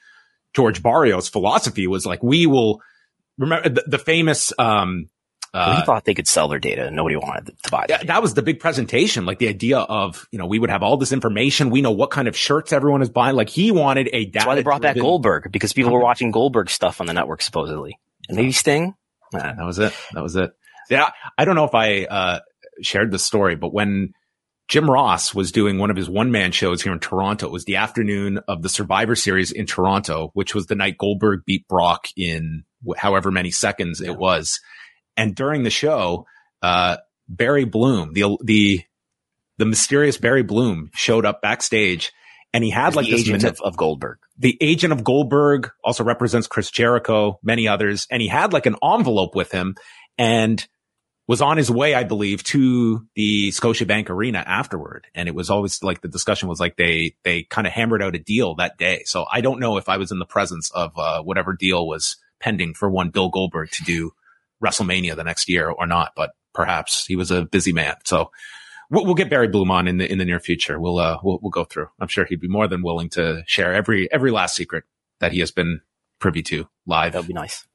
George Barrios philosophy was like, we will remember the, the famous, um, Well, he uh, thought they could sell their data and nobody wanted to buy yeah, that. that was the big presentation. Like the idea of, you know, we would have all this information. We know what kind of shirts everyone is buying. Like he wanted a data. That's why they brought back Goldberg because people were watching Goldberg stuff on the network supposedly. And maybe Sting. Yeah, that was it. That was it. Yeah. I don't know if I, uh, shared the story, but when Jim Ross was doing one of his one man shows here in Toronto, it was the afternoon of the Survivor Series in Toronto, which was the night Goldberg beat Brock in however many seconds it was. And during the show, uh, Barry Bloom, the, the, the mysterious Barry Bloom showed up backstage and he had like the this agent minute- of, of Goldberg. the agent of Goldberg also represents Chris Jericho, many others, and he had like an envelope with him and was on his way, I believe, to the Scotiabank Arena afterward. And it was always like the discussion was like they they kind of hammered out a deal that day. So I don't know if I was in the presence of uh, whatever deal was pending for one Bill Goldberg to do WrestleMania the next year or not, but perhaps he was a busy man. So we'll, we'll get Barry Bloom on in the in the near future. We'll uh we'll, we'll go through. I'm sure he'd be more than willing to share every every last secret that he has been privy to live. That would be nice.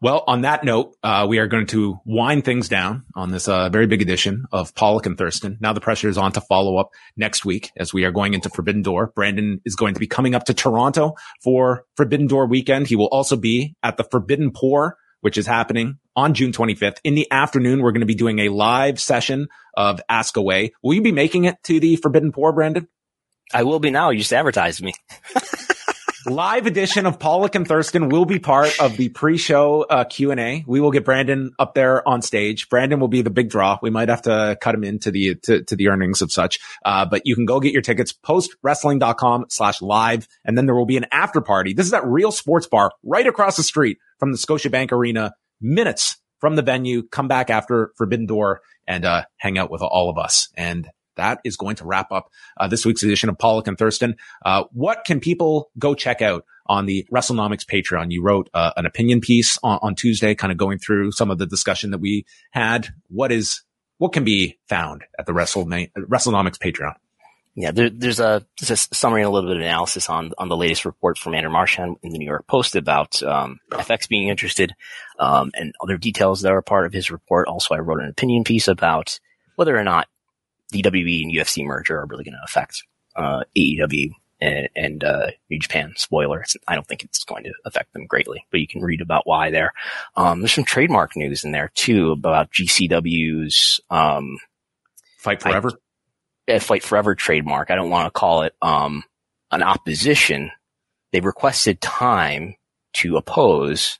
Well, on that note, uh, we are going to wind things down on this uh, very big edition of Pollock and Thurston. Now the pressure is on to follow up next week as we are going into Forbidden Door. Brandon is going to be coming up to Toronto for Forbidden Door weekend. He will also be at the Forbidden Pour, which is happening on June 25th. In the afternoon, we're going to be doing a live session of Ask Away. Will you be making it to the Forbidden Pour, Brandon? I will be now. You just advertised me. live edition of Pollock and Thurston will be part of the pre-show uh, Q&A. We will get Brandon up there on stage. Brandon will be the big draw. We might have to cut him into the to, to the earnings of such. Uh, but you can go get your tickets postwrestling.com slash live. And then there will be an after party. This is at Real Sports Bar right across the street from the Scotiabank Arena, minutes from the venue. Come back after Forbidden Door and uh, hang out with all of us. And that is going to wrap up uh, this week's edition of Pollock and Thurston. Uh, what can people go check out on the WrestleNomics Patreon? You wrote uh, an opinion piece on, on Tuesday, kind of going through some of the discussion that we had. What is what can be found at the Wrestle WrestleNomics Patreon? Yeah, there, there's a there's a summary and a little bit of analysis on on the latest report from Andrew Marchand in the New York Post about um, FX being interested um, and other details that are part of his report. Also, I wrote an opinion piece about whether or not the WWE and UFC merger are really going to affect uh, AEW and, and uh, New Japan. Spoiler: it's, I don't think it's going to affect them greatly, but you can read about why there. Um, there's some trademark news in there too about GCW's. Um, Fight forever. a Fight Forever trademark. I don't want to call it um, an opposition. They requested time to oppose.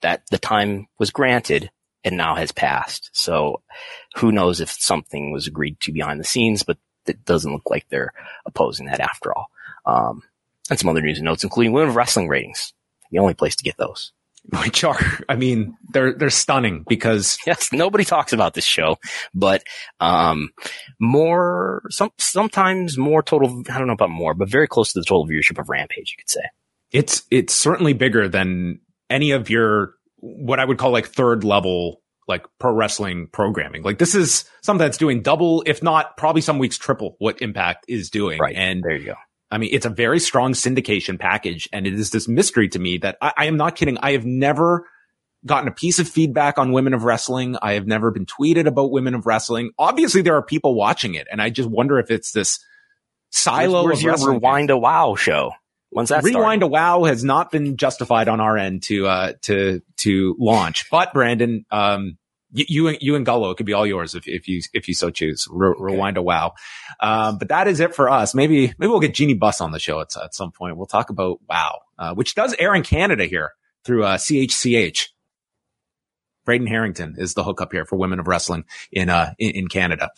That the time was granted and now has passed. So who knows if something was agreed to behind the scenes, but it doesn't look like they're opposing that after all. Um, and some other news and notes, including women of wrestling ratings. The only place to get those. Which are, I mean, they're they're stunning because Yes, nobody talks about this show, but um, more some sometimes more total. I don't know about more, but very close to the total viewership of Rampage, you could say. it's it's certainly bigger than any of your what I would call like third level like pro wrestling programming. Like this is something that's doing double, if not probably some weeks triple what Impact is doing. Right, And there you go. I mean, it's a very strong syndication package, and it is this mystery to me that I, I am not kidding. I have never gotten a piece of feedback on women of wrestling. I have never been tweeted about women of wrestling. Obviously, there are people watching it, and I just wonder if it's this silo Where's of your. Rewind a Wow show? When's that Rewind a Wow has not been justified on our end to uh to to launch. But Brandon, um, you, you, you and Gullo, it could be all yours if, if you, if you so choose. Re- okay. Rewind a wow. Um, but that is it for us. Maybe, maybe we'll get Jeanie Buss on the show at, at some point. We'll talk about wow, uh, which does air in Canada here through, uh, CHCH. Braden Harrington is the hookup here for women of wrestling in, uh, in, in Canada.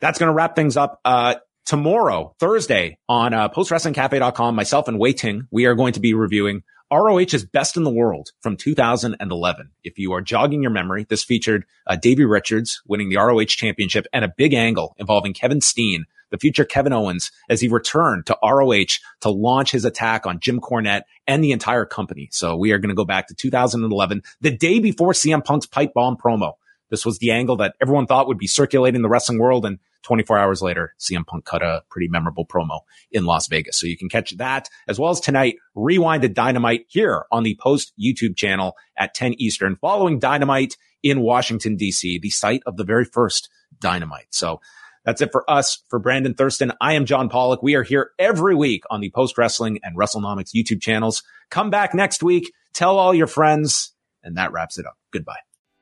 That's going to wrap things up. Uh, tomorrow, Thursday on, uh, postwrestlingcafe.com, myself and Wai Ting, we are going to be reviewing ROH is best in the world from 2011. If you are jogging your memory, this featured uh, Davey Richards winning the ROH championship and a big angle involving Kevin Steen, the future Kevin Owens, as he returned to ROH to launch his attack on Jim Cornette and the entire company. So we are going to go back to 2011, the day before CM Punk's pipe bomb promo. This was the angle that everyone thought would be circulating the wrestling world. And 24 hours later, CM Punk cut a pretty memorable promo in Las Vegas. So you can catch that as well as tonight, rewind to dynamite here on the post YouTube channel at 10 Eastern following dynamite in Washington DC, the site of the very first dynamite. So that's it for us. For Brandon Thurston, I am John Pollock. We are here every week on the Post Wrestling and WrestleNomics YouTube channels. Come back next week. Tell all your friends. And that wraps it up. Goodbye.